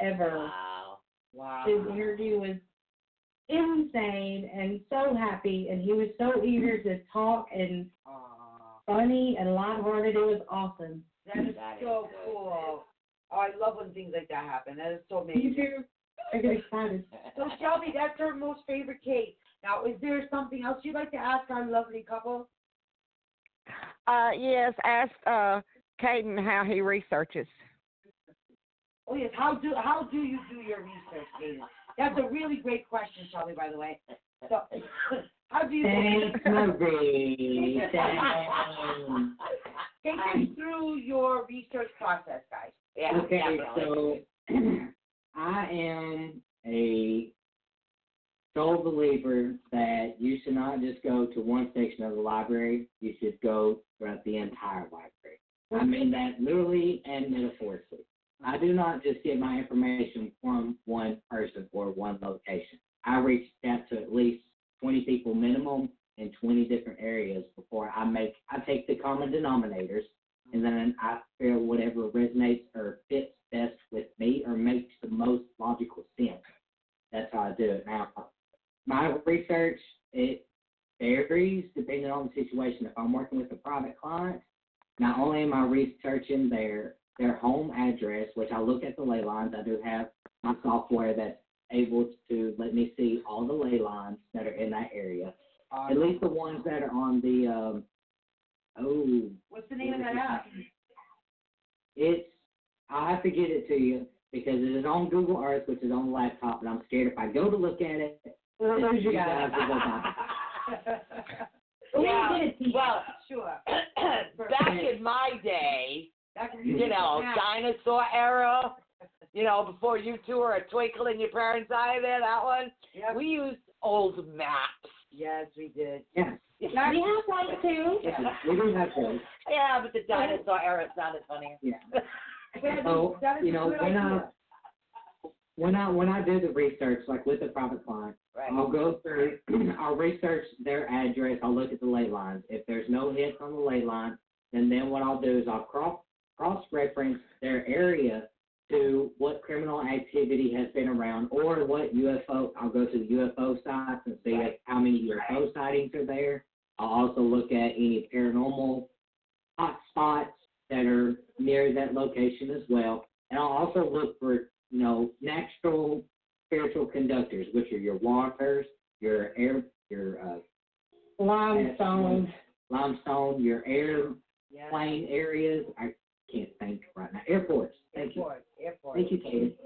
ever. Wow. Wow. His energy was insane and so happy, and he was so eager to talk and Aw, funny and lighthearted. It was awesome. that is That so cool. Oh, I love when things like that happen. That is so You amazing. too. I get excited. So Shelby, that's her most favorite case. Now, is there something else you'd like to ask our lovely couple? Uh yes, ask uh Caden how he researches. Oh yes, how do how do you do your research, Caden? That's a really great question, Shelby. By the way. So, how do you Thanks, Marie. Thanks. take us through your research process, guys? Yeah, Okay, definitely. so I am a sole believer that you should not just go to one section of the library. You should go throughout the entire library. I mean that literally and metaphorically. I do not just get my information from one person or one location. I reach out to at least 20 people minimum in 20 different areas before I make, I take the common denominators and then I feel whatever resonates or fits best with me or makes the most logical sense. That's how I do it. Now, my research, it varies depending on the situation. If I'm working with a private client, not only am I researching their their home address, which I look at the ley lines. I do have my software that's able to let me see all the ley lines that are in that area. At least the ones that are on the um oh What's the name of that app? it's I'll have to get it to you because it is on Google Earth, which is on the laptop, and I'm scared if I go to look at it, Well, that you you got. guys will go by. Yeah, well, sure. back in my day, you know, dinosaur era, you know, before you two were a twinkle in your parents' eye there, that one, Yep. we used old maps. Yes, we did. Yeah, We have one too. yeah, we do have those. Yeah, but the dinosaur era sounded funny. Yeah. That is- So you know when I when I when I do the research, like with the private client, Right. I'll go through, I'll research their address, I'll look at the ley lines. If there's no hits on the ley line, then then what I'll do is I'll cross cross reference their area to what criminal activity has been around or what UFO I'll go to the UFO sites and see Right. how many UFO sightings are there. I'll also look at any paranormal hot spots that are near that location as well. And I'll also look for, you know, natural spiritual conductors, which are your waters, your air, your uh, Limestone. limestone, your air Yes. plane areas. I can't think right now. Airports. Thank you. Airport. Airport. Thank you, Katie.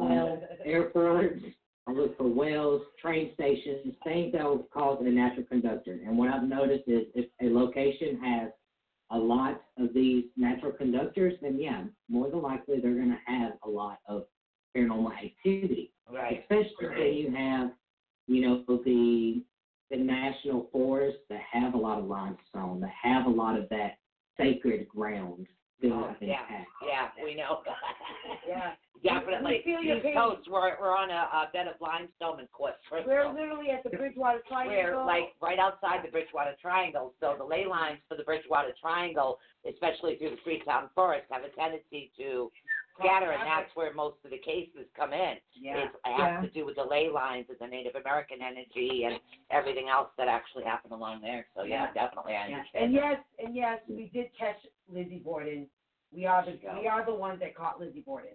Uh, airports. I look for wells, train stations, things that will cause a natural conductor. And what I've noticed is if a location has a lot of these natural conductors, then yeah, more than likely they're going to have a lot of paranormal activity. Right. Especially when you have, you know, the the national forests that have a lot of limestone, that have a lot of that sacred ground still Oh, yeah, intact. yeah, we know. Yeah. Definitely. We feel your East pain. Coast, we're, we're on a, a bed of limestone and quartz We're literally at the Bridgewater Triangle. We're like right outside the Bridgewater Triangle, so the ley lines for the Bridgewater Triangle, especially through the Freetown Forest, have a tendency to scatter, and that's where most of the cases come in. Yeah. It's, it has to do with the ley lines and the Native American energy and everything else that actually happened along there. So yeah, definitely I Yeah. understand. And yes, and yes, we did catch Lizzie Borden. We are the we are the ones that caught Lizzie Borden.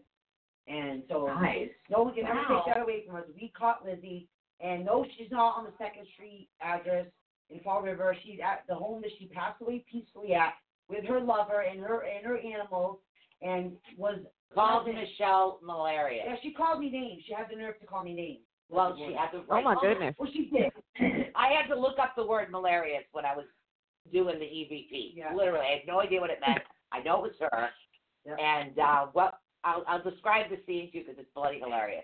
And so Nice. no one can ever take that away from us. We caught Lizzie, and no, she's not on the Second Street address in Fall River. She's at the home that she passed away peacefully at with her lover and her and her animals, and was Called Michelle Malaria. Yeah, she called me names. She had the nerve to call me names. Well, she had to. Oh my goodness. Well, she did. I had to look up the word malarious when I was doing the EVP. Yeah. Literally, I had no idea what it meant. I know it was her. Yep. And uh, what I'll, I'll describe the scene to you because it's bloody hilarious.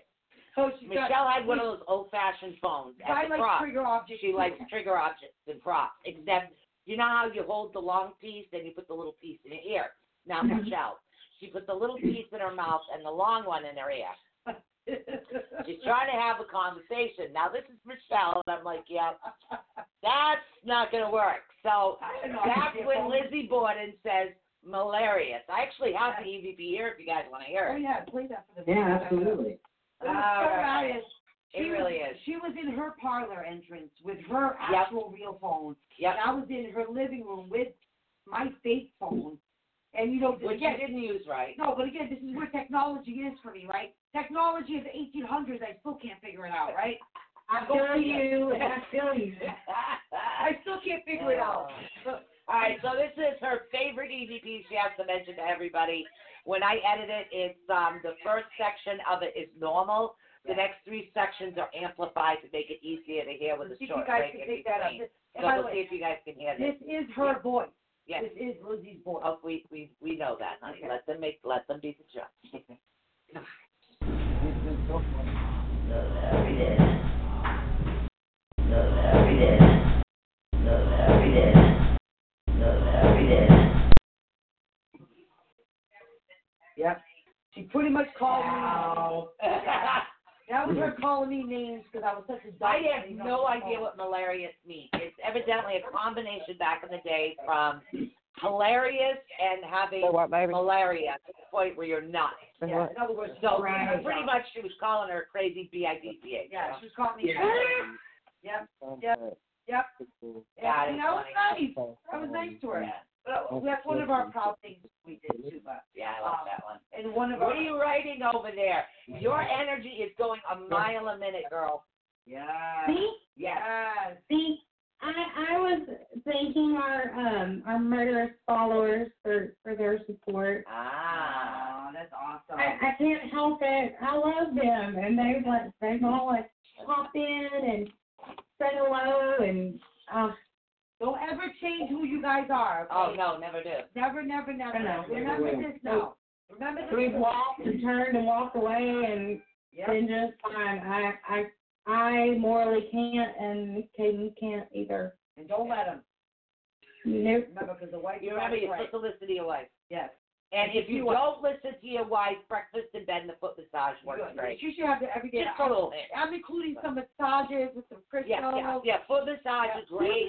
So she got- Michelle had one of those old-fashioned phones I as a like prop. trigger objects. She likes trigger objects and props, except you know how you hold the long piece and you put the little piece in your ear. Now Mm-hmm. Michelle, she put the little piece in her mouth and the long one in her ear. She's trying to have a conversation. Now this is Michelle, and I'm like, yeah, that's not gonna work. So that's when Lizzie Borden says malarious. I actually have the EVP here if you guys want to hear it. Oh yeah, play that for the Yeah, absolutely. Uh, it was All so right. hilarious. It She really was, is. She was in her parlor entrance with her Yep. actual real phone. Yep. And I was in her living room with my fake phone. And you know, Which you again, didn't use right. no, but again, this is where technology is for me, right? Technology of the 1800s, I still can't figure it out, right? I feel you, and I feel you. I still can't figure it out. All right, so this is her favorite EVP she has to mention to everybody. When I edit it, it's um the first section of it is normal, The next three sections are amplified to make it easier to hear with a you short guys break in that up. between. So we'll see if you guys can hear this this. is her voice. Yes. This is Lizzie's voice. Oh, we we we know that, honey. Okay. Let them make let them be the judge. Yep. She pretty much called me. That was her calling me names because I was such a I dumb- have no idea what oh. malarious means. It's evidently a combination back in the day from hilarious and having So what, malaria to the point where you're nuts. Yeah, in other words, So Right. pretty much she was calling her crazy B-I-D-C-H. Yeah, she was calling me. Yeah. Yep, yep, yep. That and is that was funny. nice. That was nice to her. Yeah, But that's one of our proud things we did too. But yeah, I love that one. and one of What our are you writing over there? Your energy is going a mile a minute, girl. yeah, See, yes. see, I I was thanking our um our murderous followers for for their support. Ah. Oh, that's awesome. I, I can't help it. I love them, and they like they all like pop in and say hello, and uh, Don't ever change who you guys are. Oh no, never do. Never, never, never. No. Remember this now. Remember this. we've walked and turned and walked away, and Yep. been just fine. I I I morally can't, and Caden can't either. And don't let them. Nope. Remember, because the white You remember is you're right. supposed to listen to your wife. Yes. And if you don't listen to your wife, breakfast in bed and the foot massage works Good. great. You should have it every day. Just a little bit. I'm including some massages with some crystals. Yeah, yeah, yeah. Foot massage is great.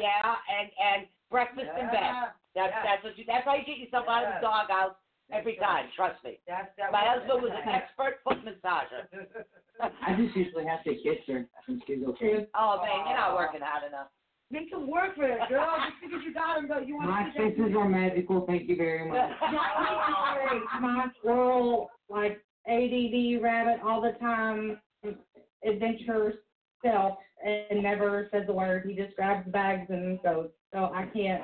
Yeah, and and breakfast in bed. That's Yeah. that's what you. That's how you get yourself out of the doghouse every time. Trust me. That's that. My husband was an expert foot massager. I just usually have to kiss her and she's okay. Oh man, you're not working hard enough. Make him work for it, girl. Just because you got him, though, you want My to My kisses are magical. Thank you very much. my squirrel like ADD rabbit all the time, adventure self, and never says a word. He just grabs the bags and goes. So I can't.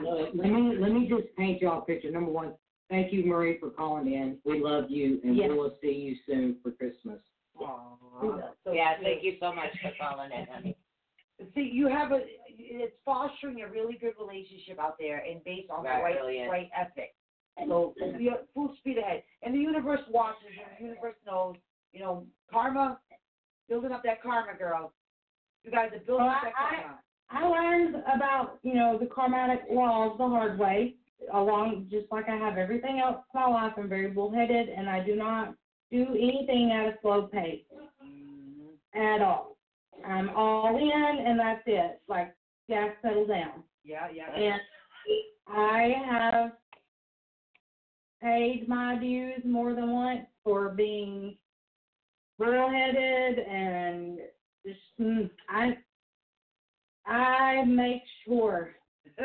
Well, let me let me just paint y'all a picture. Number one, thank you, Marie, for calling in. We love you, and Yes. we will see you soon for Christmas. yeah, thank you so much for calling in, honey. See, you have a, it's fostering a really good relationship out there and based on Right, the right, really right ethic. So we are full speed ahead. And the universe watches and the universe knows, you know, karma, building up that karma, girl. You guys are building Well, up that I- karma. I learned about you know the karmatic laws the hard way. Along just like I have everything else in my life, I'm very bullheaded, and I do not do anything at a slow pace mm-hmm. at all. I'm all in, and that's it. Like gas settle down. Yeah, yeah. And I have paid my dues more than once for being bullheaded and just mm, I I make sure to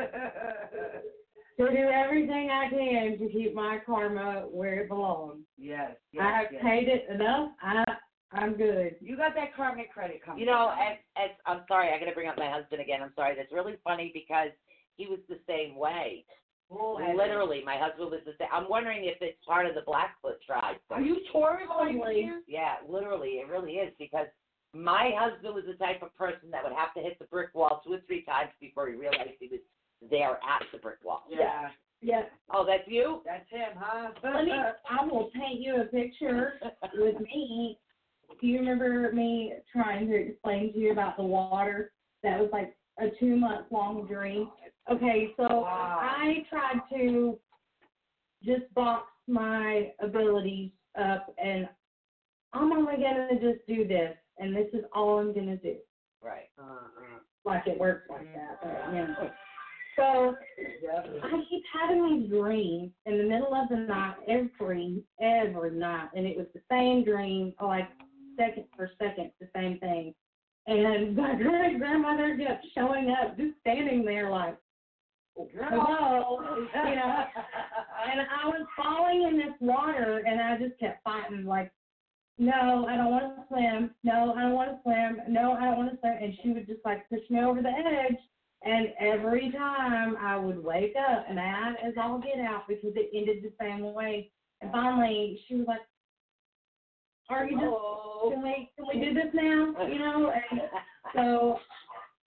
do everything I can to keep my karma where it belongs. yes, yes, I have yes. paid it enough. I I'm good. You got that karmic credit coming. You know, and, and I'm sorry, I got to bring up my husband again. I'm sorry. That's really funny because he was the same way. Bullheaded. Literally, my husband was the same. I'm wondering if it's part of the Blackfoot tribe. Are you Taurus? Are you Totally. Yeah, literally, it really is because my husband was the type of person that would have to hit the brick wall two or three times before he realized he was there at the brick wall. Yeah. Yeah. Oh, that's you? That's him, huh? Let me I will paint you a picture with me. Do you remember me trying to explain to you about the water? That was like a two month long dream. Okay, so Wow. I tried to just box my abilities up and I'm only gonna just do this and this is all I'm gonna do. Right. Uh-uh. Like it works like that. But, you know. Mm-hmm. So I keep having these dreams in the middle of the night every every night, and it was the same dream, like second for second, the same thing. And my great grandmother kept showing up, just standing there like, hello, you know. And I was falling in this water, and I just kept fighting like, no, I don't want to swim. No, I don't want to swim. No, I don't want to swim. And she would just like push me over the edge. And every time I would wake up mad as all get out because it ended the same way. And finally, she was like, are you just Oh. can we can we do this now? You know, and so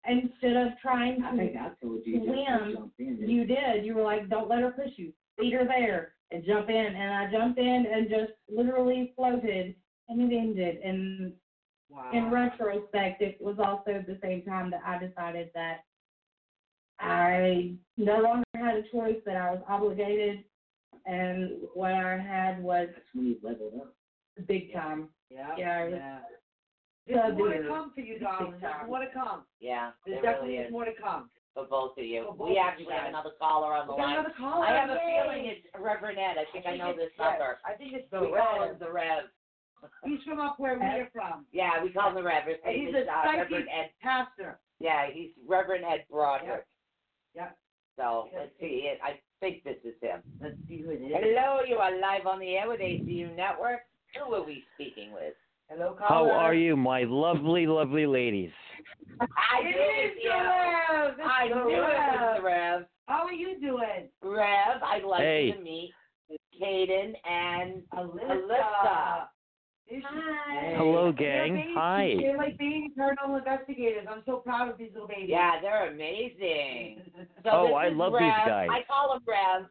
instead of trying I think to I told you Swim. to you did. You were like, Don't let her push you. Feet her there and jump in and I jumped in and just literally floated and it ended and Wow. in retrospect, it was also the same time that I decided that ah. I no longer had a choice, that I was obligated, and what I had was That's when you leveled up. Big time. Yeah. Yeah, yeah. There's more to come for you, darling. There's more to come. Yeah, There's there definitely really is more to come. for both of you. Both we actually have another caller on the We line. another caller. I have a feeling it's Reverend Ed. I think I know this it's- number. I think it's The the Rev, Rev. the Rev. He's from up where we're from. Yeah, we call him the Rev. His name he's is a uh, Reverend Ed. pastor. Yeah, he's Reverend Ed Broderick. Yep. So let's see. It, I think this is him. Let's see who it is. Hello, you are live on the air with ATU Network. Who are we speaking with? Hello, caller. How are you, my lovely, lovely ladies? I It knew it is you. Rev. I the knew it was Rev. Rev. How are you doing? Rev, I'd like Hey. you to meet Caden and Allisa. Allisa. Hi. Hello, They're gang. Hi. They're like being paranormal investigators. I'm so proud of these little babies. Yeah, they're amazing. So Oh, I love Rev. these guys. I call them Rev.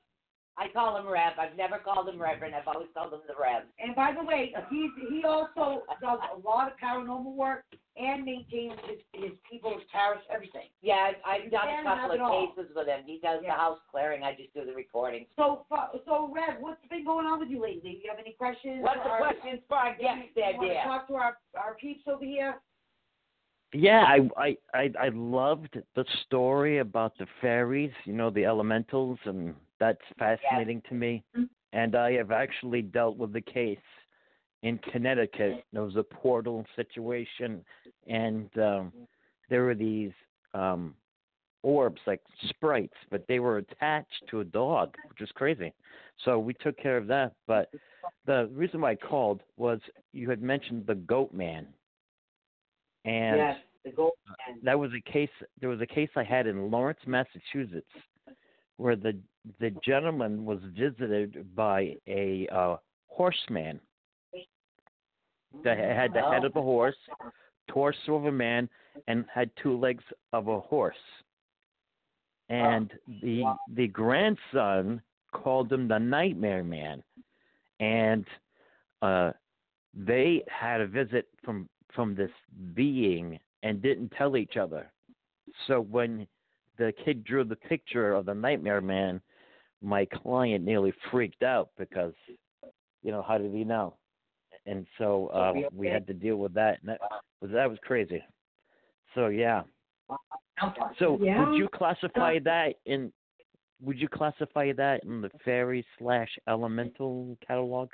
I call him Rev. I've never called him Reverend. I've always called him the Rev. And by the way, he's he also does a lot of paranormal work and maintains his his people's parish everything. Yeah, I've, I've done a couple of cases with him. He does Yeah. the house clearing. I just do the recording. So so Rev, what's been going on with you lately? Do you have any questions? What's the questions for our guests there, you want to talk to our our peeps over here? Yeah, I, I, I, I loved the story about the fairies, you know, the elementals, and that's fascinating to me. And I have actually dealt with the case in Connecticut. There was a portal situation, and um, there were these um, orbs, like sprites, but they were attached to a dog, which was crazy. So we took care of that. But the reason why I called was you had mentioned the Goat Man, and yes, the goat man. that was a case there was a case I had in Lawrence, Massachusetts where the the gentleman was visited by a uh horseman that had the head of a horse, torso of a man, and had two legs of a horse. And the the grandson called him the nightmare man. And uh they had a visit from from this being and didn't tell each other. So when the kid drew the picture of the nightmare man, my client nearly freaked out because, you know, how did he know? And so uh, we had to deal with that, and that was that was crazy. So yeah. So Yeah. would you classify that in? Would you classify that in the fairy slash elemental catalog?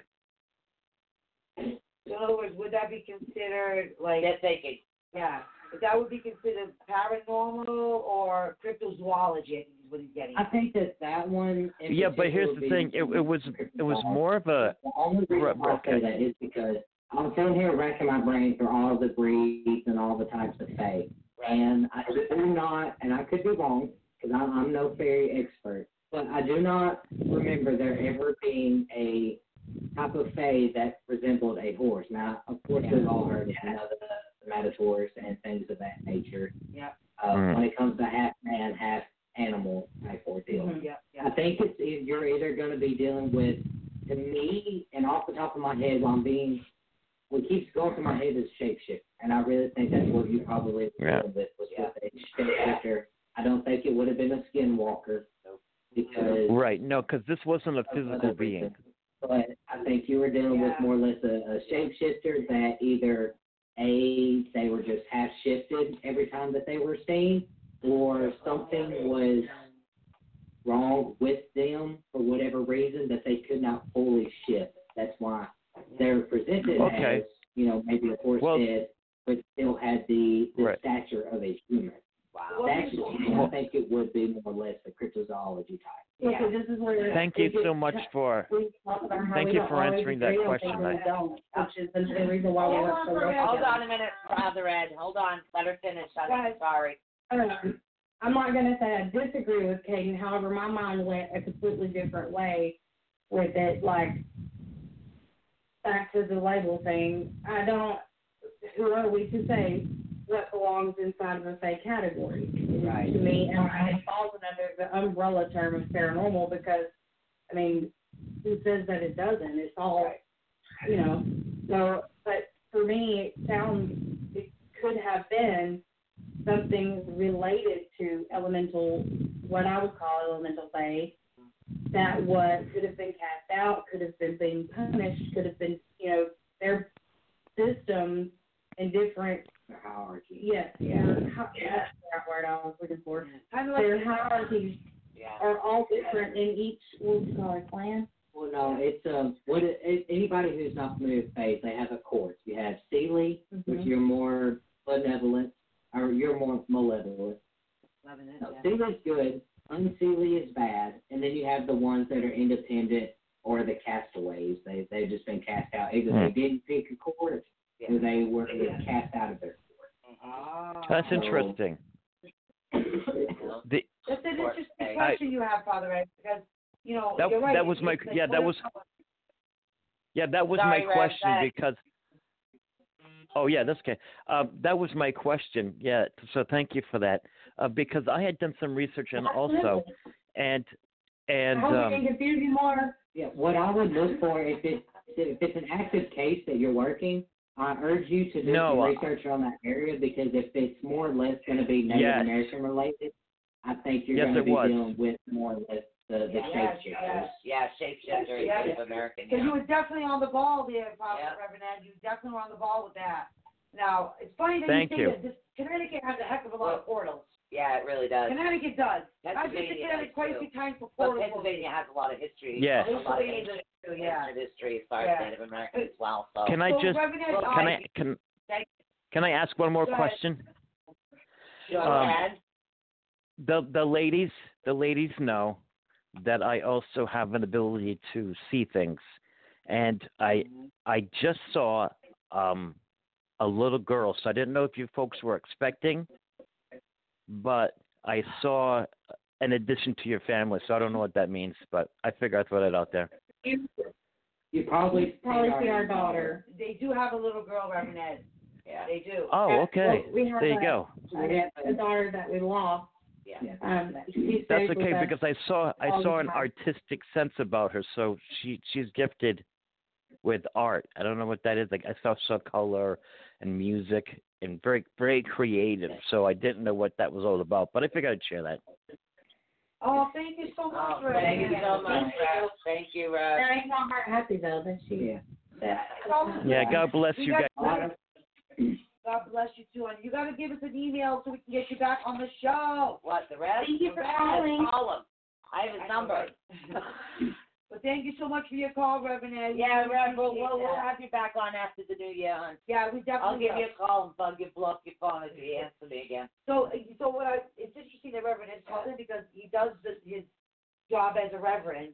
In other words, would that be considered like They're thinking. yeah? But that would be considered paranormal or cryptozoology. I think is what he's getting. I think that that one. Yeah, but here's the thing. It, it was it was more of a The only reason Right, why I say that is because I'm sitting here racking my brain through all the breeds and all the types of fae, and I do not, and I could be wrong because I'm, I'm no fairy expert, but I do not remember there ever being a type of fae that resembled a horse. Now, of course, we've all heard of you know, the, the matadors and things of that nature. Yeah. Uh, Mm. When it comes to half man, half animal type ordeal. Mhm. Yeah, yeah. I think it's e- you're either going to be dealing with, to me, and off the top of my head, while I'm being, what keeps going through my head is shapeshift, and I really think that's what you probably Yeah. dealing with was with a shapeshifter. I don't think it would have been a skinwalker because right. No, because this wasn't a physical being. reasons. But I think you were dealing with more or less a, a shapeshifter that either a they were just half shifted every time that they were seen, or something was wrong with them for whatever reason that they could not fully shift. That's why they're presented Okay. as you know maybe a horse Well- head, but still had the, the Right. stature of a human. Wow. That's I think it would be more or less a cryptozoology type. Yeah, so this is where Thank you so much for. we talk about how Thank you for answering that question. things I- which is the the reason why we Hold work so for a well minute. Hold together. on a minute, Father Ed. Hold on. Let her finish. I'm Go sorry. Um, I'm not going to say I disagree with Caden. However, my mind went a completely different way with it. Like, back to the label thing, I don't. Who are we to say what belongs inside of a fake category? Right. To me, and it falls under the umbrella term of paranormal because, I mean, who says that it doesn't? It's all, you know. So, but for me, it sounds it could have been something related to elemental, what I would call elemental faith, that was could have been cast out, could have been being punished, could have been, you know, their systems and different hierarchy. yes, their hi- that's the word I was looking for. Kind of like Their hierarchies Yeah. are all different in each what would you call it, clan? Well, no, it's um, what it, it, anybody who's not familiar with faith, they have a course. You have Seelie, which Mhm. you're more benevolent, or you're more malevolent. loving it. No, yeah. Seelie's good, unseelie is bad, and then you have the ones that are independent or the castaways. They they've just been cast out. Either they Hmm. didn't pick a court, or they were cast out of their Ah. That's So- interesting. court. The, That's an interesting case. question you have, Father Ed, because you know That- you're right. that was my- like, yeah, what that was- yeah, that was Sorry, my Rev, question go because. Oh yeah, that's okay. Um, that was my question. Yeah, so thank you for that. Uh, because I had done some research and also, and and I hope um, didn't confuse you more. Yeah, what I would look for if it if it's an active case that you're working, I urge you to do No, some I- research on that area because if it's more or less going to be Native Yes. American related, I think you're Yes, going to be was. dealing with more or less the the Yes, shapeshifters. Yeah, shapeshifter is Yeah. Native American. Because you Yeah. were definitely on the ball there, Father Yeah. Reverend Ed. You were definitely were on the ball with that. Now, it's funny that Thank you you. say that this Connecticut has a heck of a lot of portals. Yeah, it really does. Connecticut does. I've been to Connecticut quite a few times before. But. Pennsylvania has a lot of history. Yes. A lot of Pennsylvania ancient, yeah. ancient history as far as Yeah. Native American as well. So. can I So, just Well, can I- I can can I ask one more question? Go um, the the ladies the ladies know that I also have an ability to see things, and I I just saw um a little girl, so I didn't know if you folks were expecting, but I saw an addition to your family, so I don't know what that means, but I figure I'd throw that out there. You probably Probably see our see daughter. They do have a little girl, Reverend Ed. Yeah. They do. Oh, okay. Well, we have There you a- go. a, a daughter that we lost. Yeah. Um, That's okay because I saw I saw an time. artistic sense about her, so she she's gifted with art. I don't know what that is. Like I saw saw color and music and very very creative. So I didn't know what that was all about, but I figured I'd share that. Oh, thank you so much, Oh, thank you so much, Rev. Thank you, Rev. That ain't not heart happy though, that she. Yeah. Yeah, God bless We you got- guys. God bless you too, and you got to give us an email so we can get you back on the show. What, the Rev? Thank you The for Rev, calling. Call him. I have his number. But thank you so much for your call, Reverend Ed. Yeah, We Rev, we'll, we'll, we'll have you back on after the new year, hon. Yeah, we definitely I'll give will. you a call and bug you, blow up your phone if you answer me again. So, so what I, it's interesting that Reverend is called in because he does the, his job as a reverend.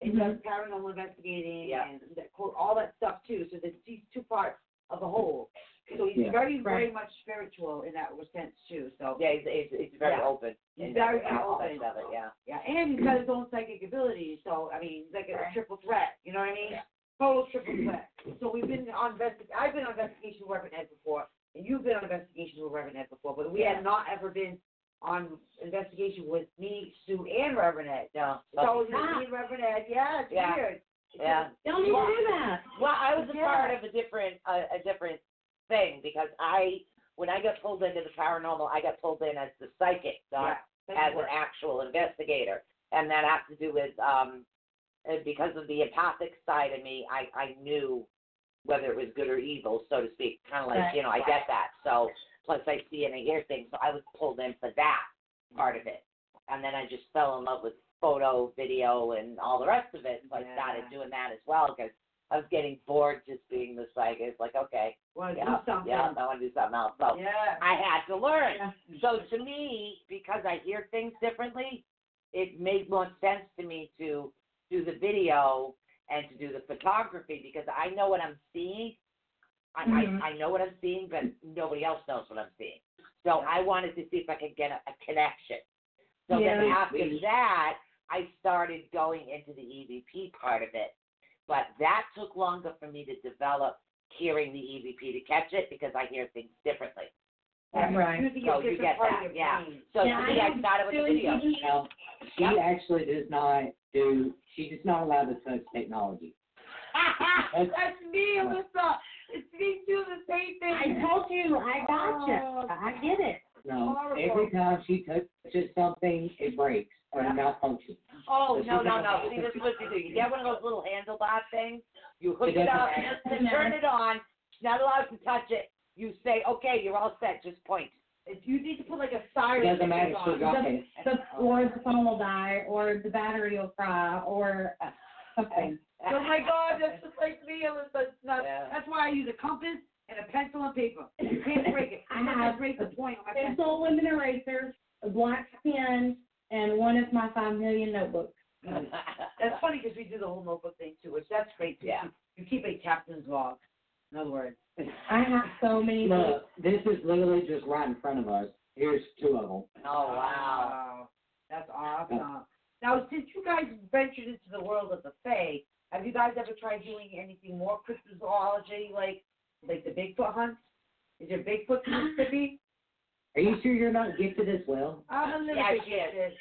He mm-hmm. does paranormal investigating Yeah. and that, all that stuff too. So there's these two parts of the whole. So he's Yeah. very, very much spiritual in that sense too. So Yeah, he's, he's, he's very Yeah. open. He's in very that aspect open. of it, yeah. yeah, and he's got his own psychic abilities. So I mean, he's like a Right. triple threat. You know what I mean? Yeah. Total triple threat. So we've been on investi- I've been on investigation with Reverend Ed before, and you've been on investigation with Reverend Ed before, but we Yeah. had not ever been on investigation with me, Sue, and Reverend Ed. No, It's always lucky. been me and Reverend Ed. Yeah, it's Yeah. weird. Yeah. don't need to do that. Well, I was a Yeah. part of a different a, a different thing because I when I got pulled into the paranormal, I got pulled in as the psychic, not Yeah, as an actual investigator, and that has to do with um uh, because of the empathic side of me. I I knew whether it was good or evil, so to speak. Kind of like Right. you know, I get that. So plus I see and I hear things, so I was pulled in for that part of it, and then I just fell in love with photo, video, and all the rest of it. So I started doing that as well because I was getting bored just being the psychic. It's like okay, Want to yeah, do something? yeah, I want to do something else. So Yeah. I had to learn. Yeah. So to me, because I hear things differently, it made more sense to me to do the video and to do the photography because I know what I'm seeing. I, Mhm. I, I know what I'm seeing, but nobody else knows what I'm seeing. So I wanted to see if I could get a, a connection. So then Yeah. after that, I started going into the EVP part of it. But that took longer for me to develop hearing the EVP to catch it because I hear things differently. That's Right. So you get that, yeah. brain. So Yeah, to I me, I started with the video. EVP. Now, she actually does not do. She does not allowed to touch technology. That's me, Allisa. It's me too, the same thing. I told you, I gotcha. Oh, I get it. No, Horrible. every time she touches something, it breaks or malfunctions. Oh, So no, no, no. See, this is what you do. You get one of those little handlebar things, you hook It it up, matter. you turn it on, she's not allowed to touch it. You say, okay, you're all set, just point. If you need to put like a It siren. doesn't matter. on. She'll it. The, or the phone will die, or the battery will fry, or something. Oh my God, that's just like me, Allisa. It's not, Yeah. That's why I use a compass and a pencil and paper. You can't break it. I I have can't break the point on my pencil. Pencil lemon erasers, a black pen, and one of my five million notebooks. That's funny because we do the whole notebook thing too, which that's great too. Yeah. You keep a captain's log. In other words. I have so many books. Look, this is literally just right in front of us. Here's two of them. Oh, wow. That's awesome. Now, since you guys ventured into the world of the Fae, have you guys ever tried doing anything more cryptozoology, like like the Bigfoot hunt? Is there Bigfoot in Mississippi? Are you sure you're not gifted as well? I'm a little Yeah, bit she is. gifted.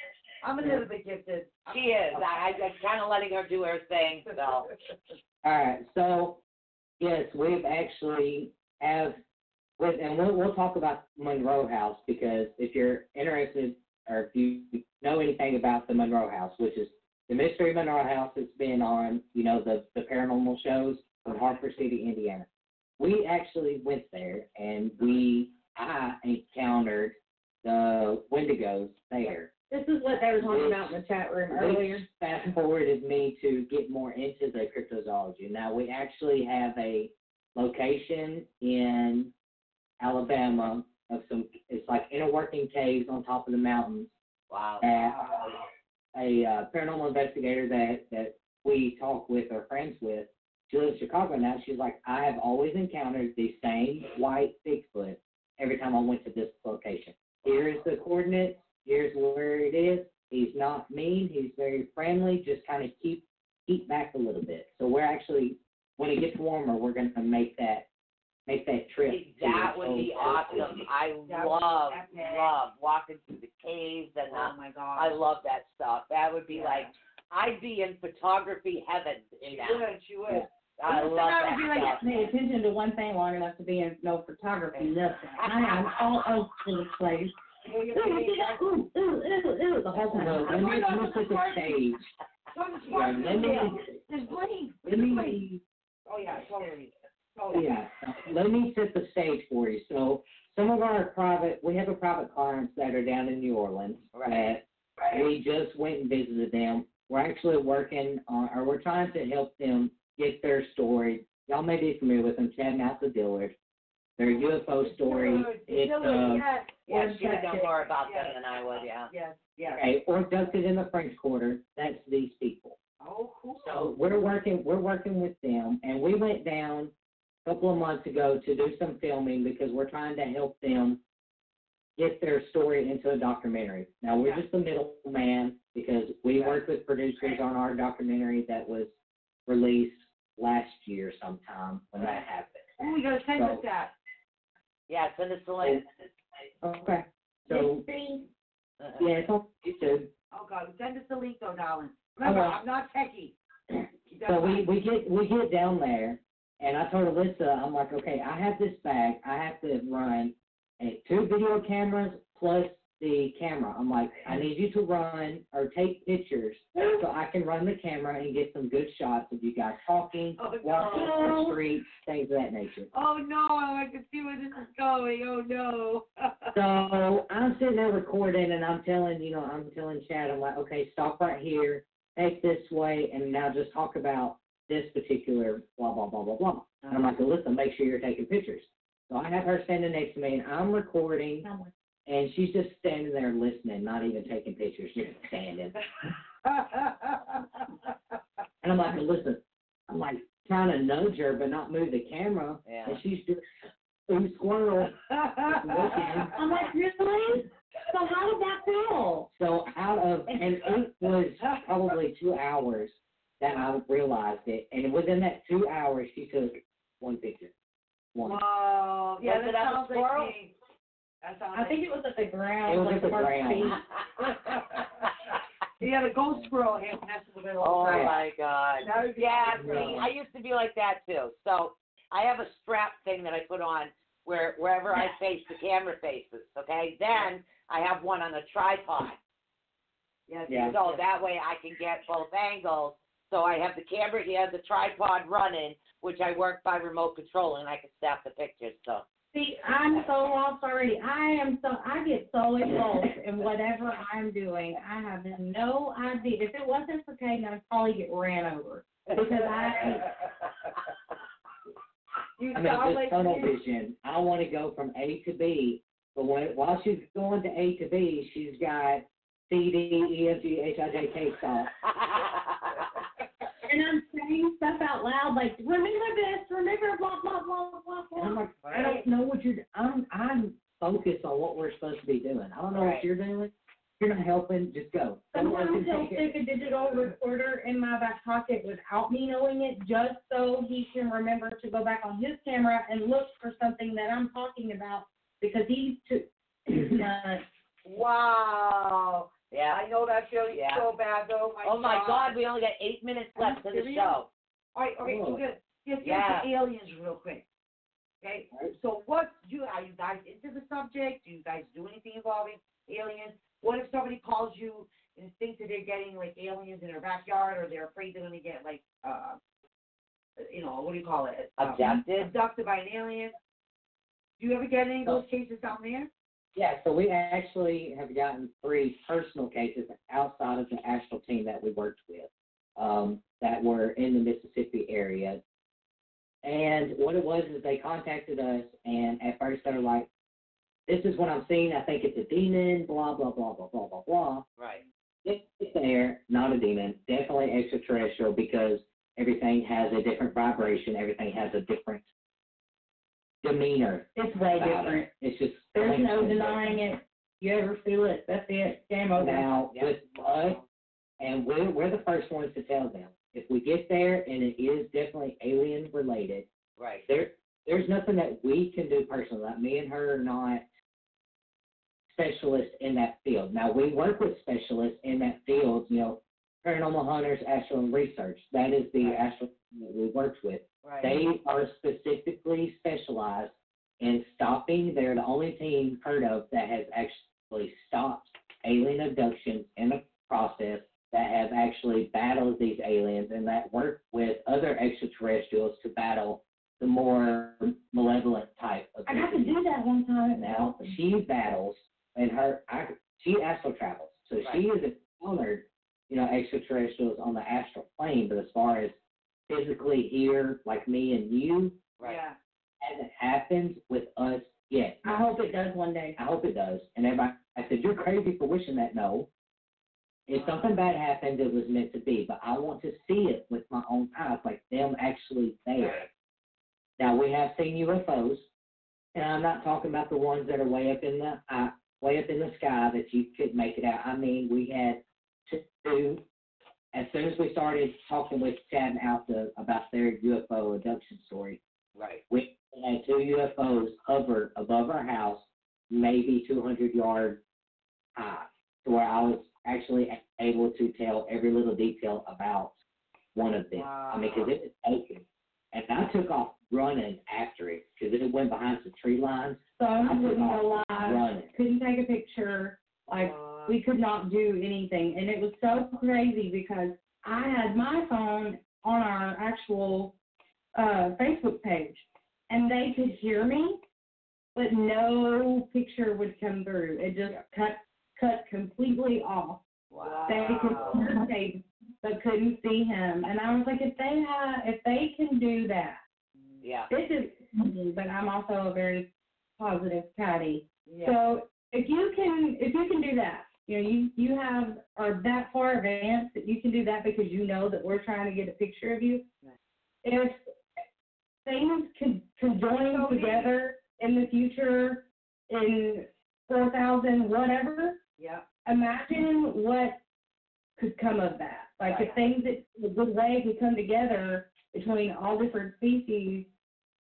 I'm a little bit gifted. She is. I, I just kind of letting her do her thing, so. All right. So, yes, we've actually have, with, and we'll, we'll talk about Monroe House because if you're interested or if you know anything about the Monroe House, which is the Mystery Monroe House that's been on, you know, the, the paranormal shows from Hartford City, Indiana. We actually went there and we, I encountered the Wendigos there. This is what they were talking about in the chat room earlier. Which fast forwarded me to get more into the cryptozoology. Now we actually have a location in Alabama of some. It's like inner working caves on top of the mountains. Wow. That a uh, paranormal investigator that that we talk with or friends with. She lives in Chicago now. She's like, I have always encountered the same white Bigfoot every time I went to this location. Here is the coordinates. Here's where it is. He's not mean. He's very friendly. Just kind of keep keep back a little bit. So we're actually, when it gets warmer, we're going to make that make that trip. to That would be old- awesome. I That love, love walking through the caves and Oh my God. I love that stuff. That would be Yeah. like, I'd be in photography heaven in She that. would. She would. I love I that be like, stuff. pay attention to one thing long enough to be in no photography, nothing. I am all over the place. Well, Ooh, look at. Ooh, ooh, ooh, ooh, the whole time. No, let me me set the stage. Yeah, let me There's let me Oh yeah, totally. Totally. Yeah, let me set the stage for you. So some of our private, we have a private clients that are down in New Orleans Right. that we just went and visited them. We're actually working on, or we're trying to help them get their story. Y'all may be familiar with them, Chad Mouse of Dillard. Their UFO story. It's uh, yes, Yeah, yes, she would know more about yes, them than I would, yeah. Yes, yes. okay, or abducted in the French Quarter. That's these people. Oh, cool. So we're working we're working with them and we went down a couple of months ago to do some filming because we're trying to help them get their story into a documentary. Now we're Yeah. just the middleman because we worked with producers on our documentary that was released last year sometime when that happened. Oh, you gotta send us So- that. Yeah, send us the link. Okay. So Uh-uh. yeah, it's on YouTube. Oh God, send us the link though, darling. Remember, Okay. I'm not techie. So we, we get we get down there, and I told Allisa, I'm like, okay, I have this bag. I have to run uh, two video cameras plus the camera. I'm like, I need you to run or take pictures so I can run the camera and get some good shots of you guys talking, Oh, walking no. the streets, things of that nature. Oh no, I can see where this is going. Oh no. So I'm sitting there recording, and I'm telling, you know, I'm telling Chad, I'm like, okay, stop right here, take this way, and now just talk about this particular blah blah blah blah blah. And I'm like, listen, make sure you're taking pictures. So I have her standing next to me, and I'm recording, and she's just standing there listening, not even taking pictures, just standing. And I'm like, listen, I'm like trying to nudge her, but not move the camera, Yeah. and she's just, ooh, squirrel. looking. I'm like, really? So how did that feel? So out of and it was probably two hours. that I realized it. And within that two hours, she took one picture. One. Whoa. Yeah, Was that it on the sounds like squirrel? me. I think it was at the ground. It was like at the Mark's ground. he had a ghost squirrel here messing with it Oh all the time. my God. That would be Yeah, awesome. see, I used to be like that too. So I have a strap thing that I put on where wherever I face the camera faces. Okay, then I have one on a tripod. Yes, Yeah. So that way I can get both angles. So I have the camera here, the tripod running, which I work by remote control, and I can snap the pictures. So See, I'm so lost already. I am so I get so involved in whatever I'm doing. I have no idea. If it wasn't for Caden, I'd probably get ran over because I You I mean, this tunnel me. vision. I want to go from A to B, but when while she's going to A to B, she's got C, D, E, F, G, H, I, J, K stuff. and I'm saying stuff out loud like remember this, remember blah blah blah blah And I'm blah. like, I don't know what you're. I'm I'm focused on what we're supposed to be doing. I don't know Right. what you're doing. You're not helping. Just go. Sometimes he'll stick a digital recorder in my back pocket without me knowing it, just so he can remember to go back on his camera and look for something that I'm talking about because he's too. Uh, Wow. Yeah. I know that feeling Yeah. so bad though. My Oh my God, we only got eight minutes left in the show. All right, okay, so good. Just Yeah. get to aliens real quick. Okay, so what you are you guys into the subject? Do you guys do anything involving aliens? What if somebody calls you and thinks that they're getting like aliens in their backyard, or they're afraid they're going to get like, uh, you know, what do you call it? Um, Abducted? abducted by an alien. Do you ever get any of those cases down there? Yeah, so we actually have gotten three personal cases outside of the Astral team that we worked with um, that were in the Mississippi area. And what it was is they contacted us, and at first they were like, this is what I'm seeing. I think it's a demon, blah, blah, blah, blah, blah, blah, blah. Right. It's there, not a demon, definitely extraterrestrial because everything has a different vibration, everything has a different demeanor. it's way about it. different. It's just There's no denying it. You ever feel it? That's it. Game over. Now, Yeah. with us, and we're, we're the first ones to tell them. If we get there and it is definitely alien related, Right. there there's nothing that we can do personally. Like me and her are not specialists in that field. Now we work with specialists in that field, you know, paranormal hunters, astral research. That is the astral that we worked with. Right. They are specifically specialized in stopping. They're the only team heard of that has actually stopped alien abductions in the process, that have actually battled these aliens, and that work with other extraterrestrials to battle the more malevolent type of I got to do that one time. Now she battles, and her I, she astral travels, so she has encountered, you know, extraterrestrials on the astral plane. But as far as physically here, like me and you, Right. Yeah. hasn't happened with us yet. I hope it does one day. I hope it does. And everybody, I said, you're crazy for wishing that. No. If something bad happens, it was meant to be. But I want to see it with my own eyes, like them actually there. Now we have seen UFOs, and I'm not talking about the ones that are way up in the uh, way up in the sky that you could make it out. I mean, we had two. As soon as we started talking with Chad and Alta about their UFO abduction story, Right. we had two UFOs hover above our house, maybe 200 yards high, to where I was actually able to tell every little detail about one of them. I mean, because it was open. And I took off running after it because it went behind some tree lines. So I I'm took wouldn't off lie. running. Couldn't take a picture. Like we could not do anything, and it was so crazy because I had my phone on our actual uh, Facebook page, and they could hear me, but no picture would come through. It just cut cut completely off. Wow. They could hear Dave, but couldn't see him, and I was like, if they have, if they can do that, Yeah. this is but I'm also a very positive Patty. Yeah. So if you can if you can do that, you know, you you have are that far advanced that you can do that because you know that we're trying to get a picture of you. If things could could join together in the future in four thousand whatever, Yeah. imagine what could come of that. Like if things that a good way could come together between all different species,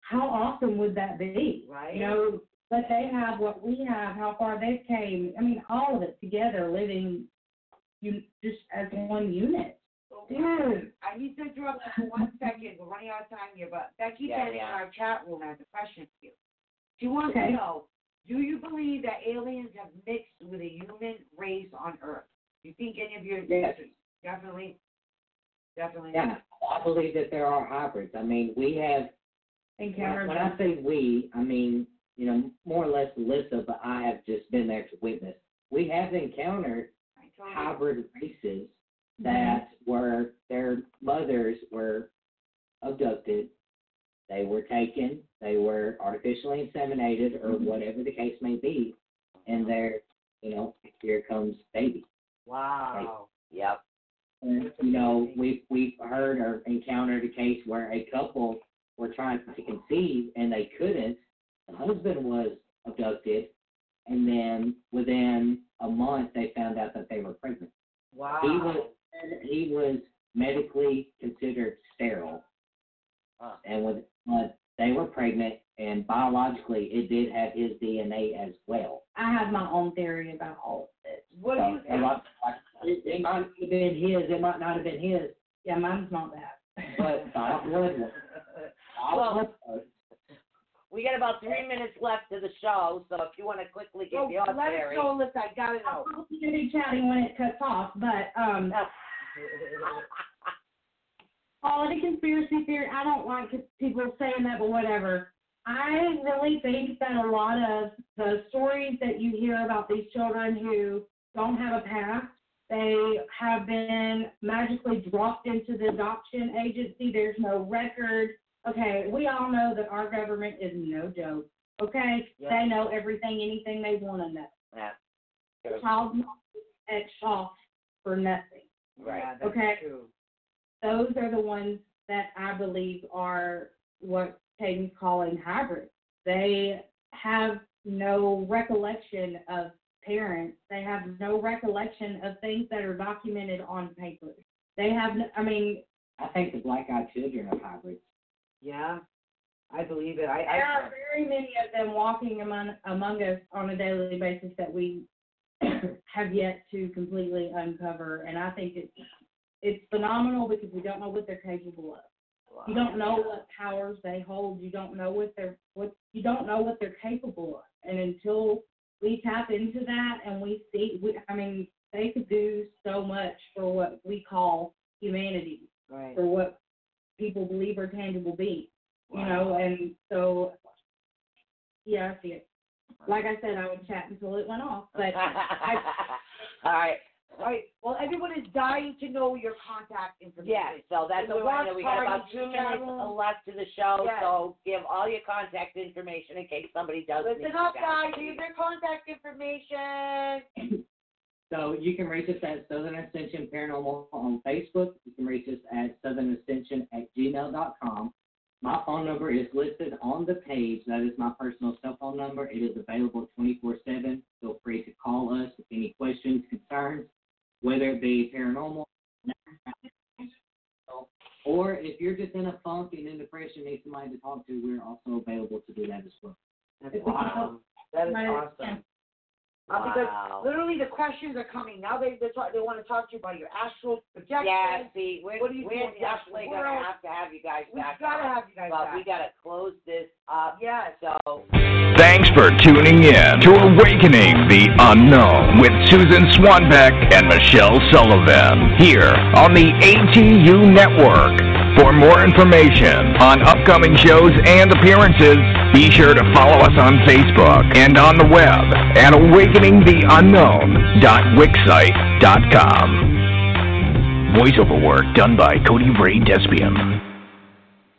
how awesome would that be? Right. You know, but they have what we have, how far they've came. I mean, all of it together, living you just as one unit. Dude. I need to interrupt you for one second. We're running out of time here, but Becky Yeah, Bennett yeah. in our chat room has a question for you. She wants Okay. to know, do you believe that aliens have mixed with a human race on Earth? Do you think any of your Yes. definitely, definitely. Yeah, I believe that there are hybrids. I mean, we have Encountered When I say we, I mean, you know, more or less Allisa, but I have just been there to witness. We have encountered I told you. hybrid races mm-hmm. that were their mothers were abducted, they were taken, they were artificially inseminated, or mm-hmm. whatever the case may be, and there, you know, here comes baby. Wow. Yep. And, you know, we've we've heard or encountered a case where a couple were trying to conceive and they couldn't. The husband was abducted, and then within a month they found out that they were pregnant. Wow. He was he was medically considered sterile, Huh. and with but they were pregnant, and biologically it did have his DNA as well. I have my own theory about all of this. What do you think? lot, like, it, it might have been his, it might not have been his, Yeah, mine's not that. but by blood was. by Well, blood was. We got about three minutes left of the show, so if you want to quickly So give your let us theory. know, Allisa. I gotta know. I'll be chatting when it cuts off, but um, call it a conspiracy theory. I don't like people saying that, but whatever. I really think that a lot of the stories that you hear about these children who don't have a past, they have been magically dropped into the adoption agency. There's no record. Okay, we all know that our government is no joke. Okay, Yeah. they know everything, anything they want to know. Yeah. Child at off for nothing. Right. Yeah, that's Okay. true. Those are the ones that I believe are what Caden's calling hybrid. They have no recollection of parents. They have no recollection of things that are documented on paper. They have, no, I mean, I think the black eyed children are hybrids. Yeah, I believe it. I, there I are very many of them walking among among us on a daily basis that we have yet to completely uncover, and I think it's it's phenomenal because we don't know what they're capable of. You don't know what powers they hold. You don't know what they're what you don't know what they're capable of. And until we tap into that and we see, we I mean, they could do so much for what we call humanity, right. for what people believe are tangible beings. You know, and so yeah, I see it. Like I said, I would chat until it went off, but I, All right. All right. Well, everyone is dying to know your contact information. Yeah, so that's The what we're we got about two minutes left to the show, Yes. so give all your contact information in case somebody does Listen up, guys. Leave their contact information. So you can reach us at Southern Ascension Paranormal on Facebook. You can reach us at Southern Ascension at gmail.com. My phone number is listed on the page. That is my personal cell phone number. It is available 24 7. Feel free to call us with any questions, concerns, whether it be paranormal or if you're just in a funk and in depression, need somebody to talk to, we're also available to do that as well. That's awesome. That is Right. Awesome. Uh, because literally the questions are coming now. They they, talk, they want to talk to you about your astral projection. Yeah, see, we're, What do you we're think, Josh? definitely gonna have to have you guys We've back got to have you guys but back. we gotta close this up, Yeah. so. Thanks for tuning in to Awakening the Unknown with Susan Swanbeck and Michelle Sullivan here on the ATU Network. For more information on upcoming shows and appearances, be sure to follow us on Facebook and on the web at awakeningtheunknown.wixsite.com. Voiceover work done by Cody Ray Despian.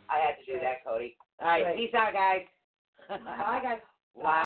I had to do that, Cody. All right, Right. peace out, guys. Bye, guys. Wow.